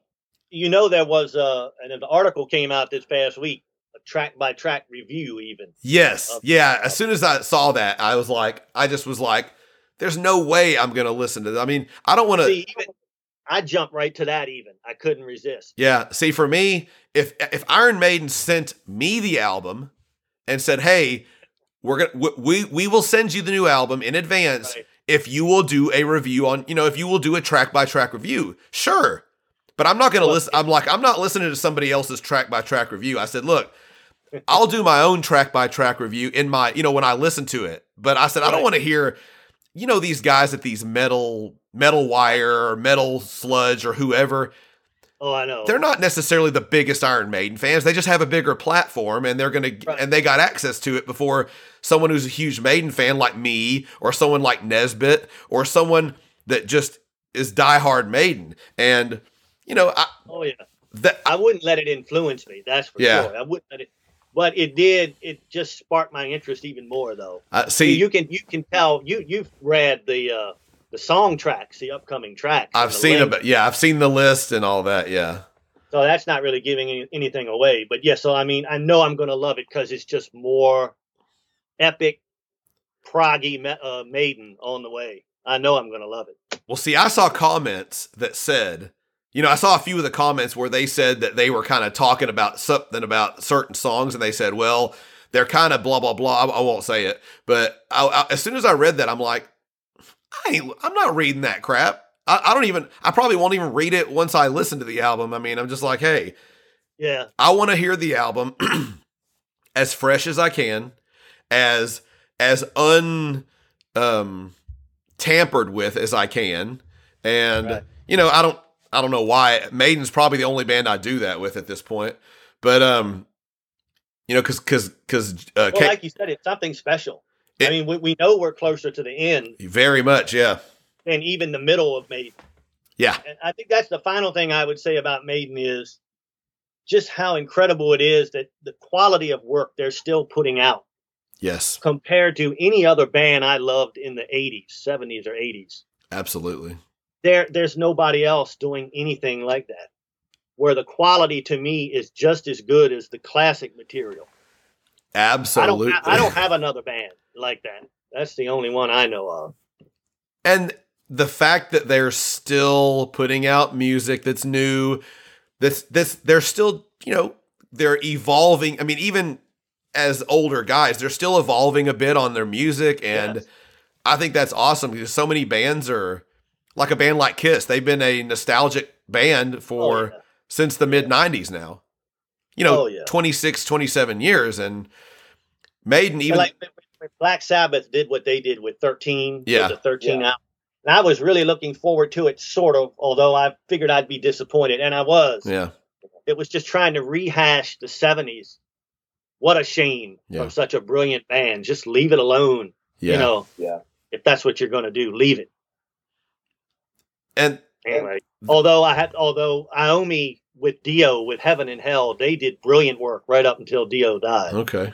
you know, there was uh, and an article came out this past week a track by track review even yes yeah as soon as i saw that i was like i just was like there's no way I'm going to listen to that. I mean, I don't want to. I jumped right to that. Even I couldn't resist. Yeah. See, for me, if if Iron Maiden sent me the album and said, "Hey, we're gonna we we will send you the new album in advance right. if you will do a review on you know if you will do a track by track review," sure. But I'm not going to listen. I'm like I'm not listening to somebody else's track by track review. I said, "Look." I'll do my own track by track review in my, you know, when I listen to it. But I said, I don't want to hear you know these guys at these metal metal wire or metal sludge or whoever oh i know. they're not necessarily the biggest iron maiden fans. They just have a bigger platform and they're gonna right. and they got access to it before someone who's a huge maiden fan like me or someone like nesbitt or someone that just is diehard maiden. And you know I, oh yeah. that i wouldn't let it influence me that's for yeah. sure. I wouldn't let it but it did it just sparked my interest even more though. Uh, see you can you can tell you you've read the uh the song tracks the upcoming tracks i've seen them yeah i've seen the list and all that yeah. So that's not really giving any, anything away. But yeah so i mean i know i'm gonna love it because it's just more epic proggy uh, maiden on the way. I know i'm gonna love it. Well see i saw comments that said you know, I saw a few of the comments where they said that they were kind of talking about something about certain songs, and they said, "Well, they're kind of blah blah blah." I, I won't say it, but I, I, as soon as I read that, I'm like, I ain't, I'm not reading that crap. I, I don't even. I probably won't even read it once I listen to the album. I mean, I'm just like, hey, yeah, I want to hear the album as fresh as I can, as as un um tampered with as I can, and right. you know, I don't. I don't know why. Maiden's probably the only band I do that with at this point. But um, you know, because because because uh, well, like you said, it's something special. It, I mean, we, we know we're closer to the end. Very much, yeah. And even the middle of Maiden. Yeah. And I think that's the final thing I would say about Maiden is just how incredible it is that the quality of work they're still putting out. Yes. Compared to any other band I loved in the 80s, 70s, or 80s. Absolutely there there's nobody else doing anything like that. Where the quality to me is just as good as the classic material. Absolutely. I don't, I don't have another band like that. That's the only one i know of. And the fact that they're still putting out music that's new, this this they're still, you know, they're evolving. I mean, even as older guys, they're still evolving a bit on their music. And yes. I think that's awesome because so many bands are like a band like Kiss. They've been a nostalgic band oh, for oh, yeah. since the mid 90s now. You know, oh, yeah. 26, 27 years and Maiden even like Black Sabbath did what they did with 13, yeah, the 13 yeah. And I was really looking forward to it, sort of, although I figured I'd be disappointed, and I was. Yeah. It was just trying to rehash the 70s. What a shame yeah. from such a brilliant band. Just leave it alone. Yeah. You know, yeah. if that's what you're going to do, leave it. And anyway, although I had, although Iommi with Dio, with Heaven and Hell, they did brilliant work right up until Dio died. Okay.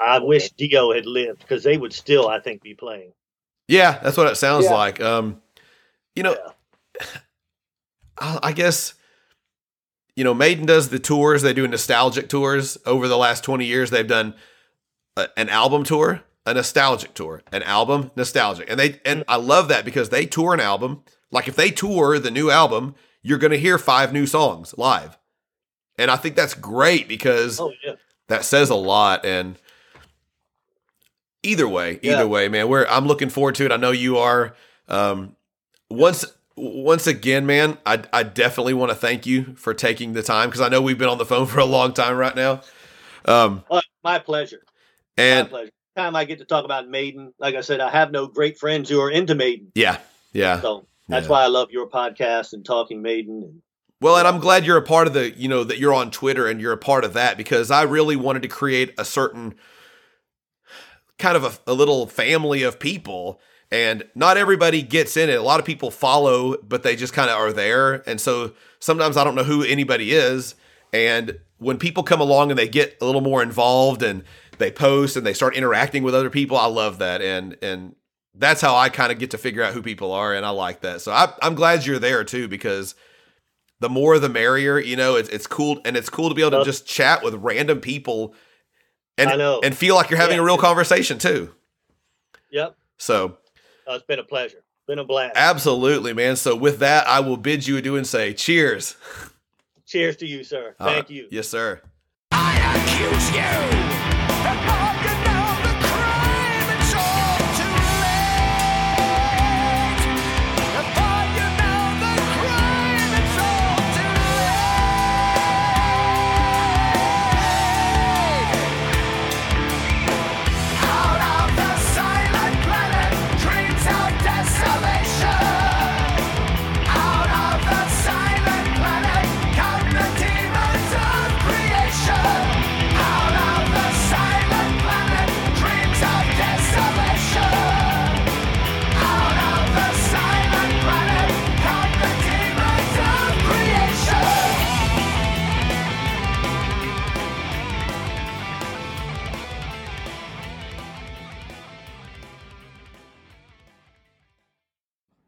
I wish Dio had lived because they would still, I think, be playing. Yeah, that's what it sounds yeah. like. Um, you know, yeah. I guess you know Maiden does the tours. They do nostalgic tours over the last twenty years. They've done a, an album tour, a nostalgic tour, an album, nostalgic, and they and I love that because they tour an album. Like if they tour the new album, you're going to hear five new songs live, and I think that's great because oh, yeah. that says a lot. And either way, either yeah. way, man, we're I'm looking forward to it. I know you are. Um, once once again, man, I I definitely want to thank you for taking the time because I know we've been on the phone for a long time right now. Um, well, my pleasure. And my pleasure. Time I get to talk about Maiden, like I said, I have no great friends who are into Maiden. Yeah, yeah. So that's yeah. why I love your podcast and talking Maiden. And, well, and I'm glad you're a part of the, you know, that you're on Twitter and you're a part of that because I really wanted to create a certain kind of a, a little family of people and not everybody gets in it. A lot of people follow, but they just kind of are there. And so sometimes I don't know who anybody is. And when people come along and they get a little more involved and they post and they start interacting with other people, I love that. And and that's how I kind of get to figure out who people are, and I like that. So I, I'm glad you're there too because the more the merrier. You know, it's it's cool and it's cool to be able to just chat with random people and and feel like you're having yeah. a real conversation too. Yep. So uh, it's been a pleasure. Been a blast. Absolutely, man. So with that, I will bid you adieu and say cheers. Cheers to you, sir. Thank you. Yes, sir. I accuse you.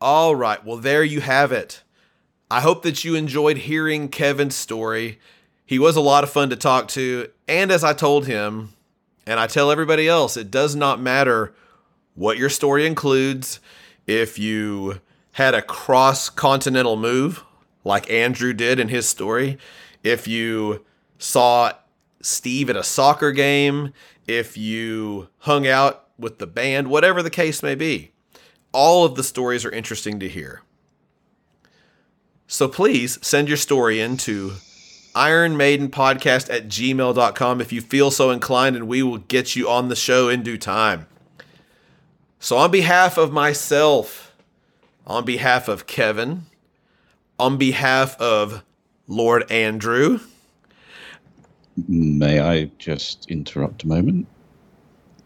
All right. Well, there you have it. I hope that you enjoyed hearing Kevin's story. He was a lot of fun to talk to. And as I told him, and I tell everybody else, it does not matter what your story includes. If you had a cross continental move, like Andrew did in his story, if you saw Steve at a soccer game, if you hung out with the band, whatever the case may be all of the stories are interesting to hear. So please send your story in to Iron Maiden Podcast at gmail.com if you feel so inclined, and we will get you on the show in due time. So, on behalf of myself, on behalf of Kevin, on behalf of Lord Andrew, may I just interrupt a moment?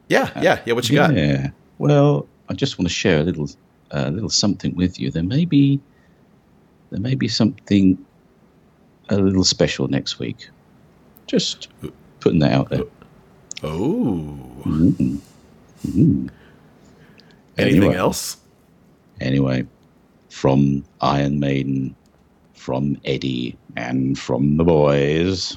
Yeah, yeah, yeah. What you yeah. got? Yeah. Well, I just want to share a little, a uh, little something with you. There may be, there may be something a little special next week. Just putting that out there. Oh. Mm-hmm. Mm-hmm. Anything anyway, else? Anyway, from Iron Maiden, from Eddie, and from the boys.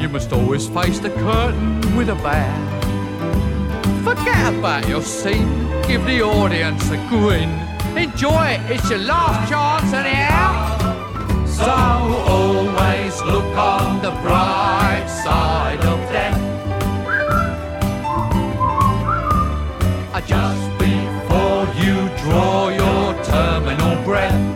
You must always face the curtain with a bow. Forget about your scene, give the audience a grin. Enjoy it, it's your last chance anyhow. So always look on the bright side of death. Just before you draw your terminal breath.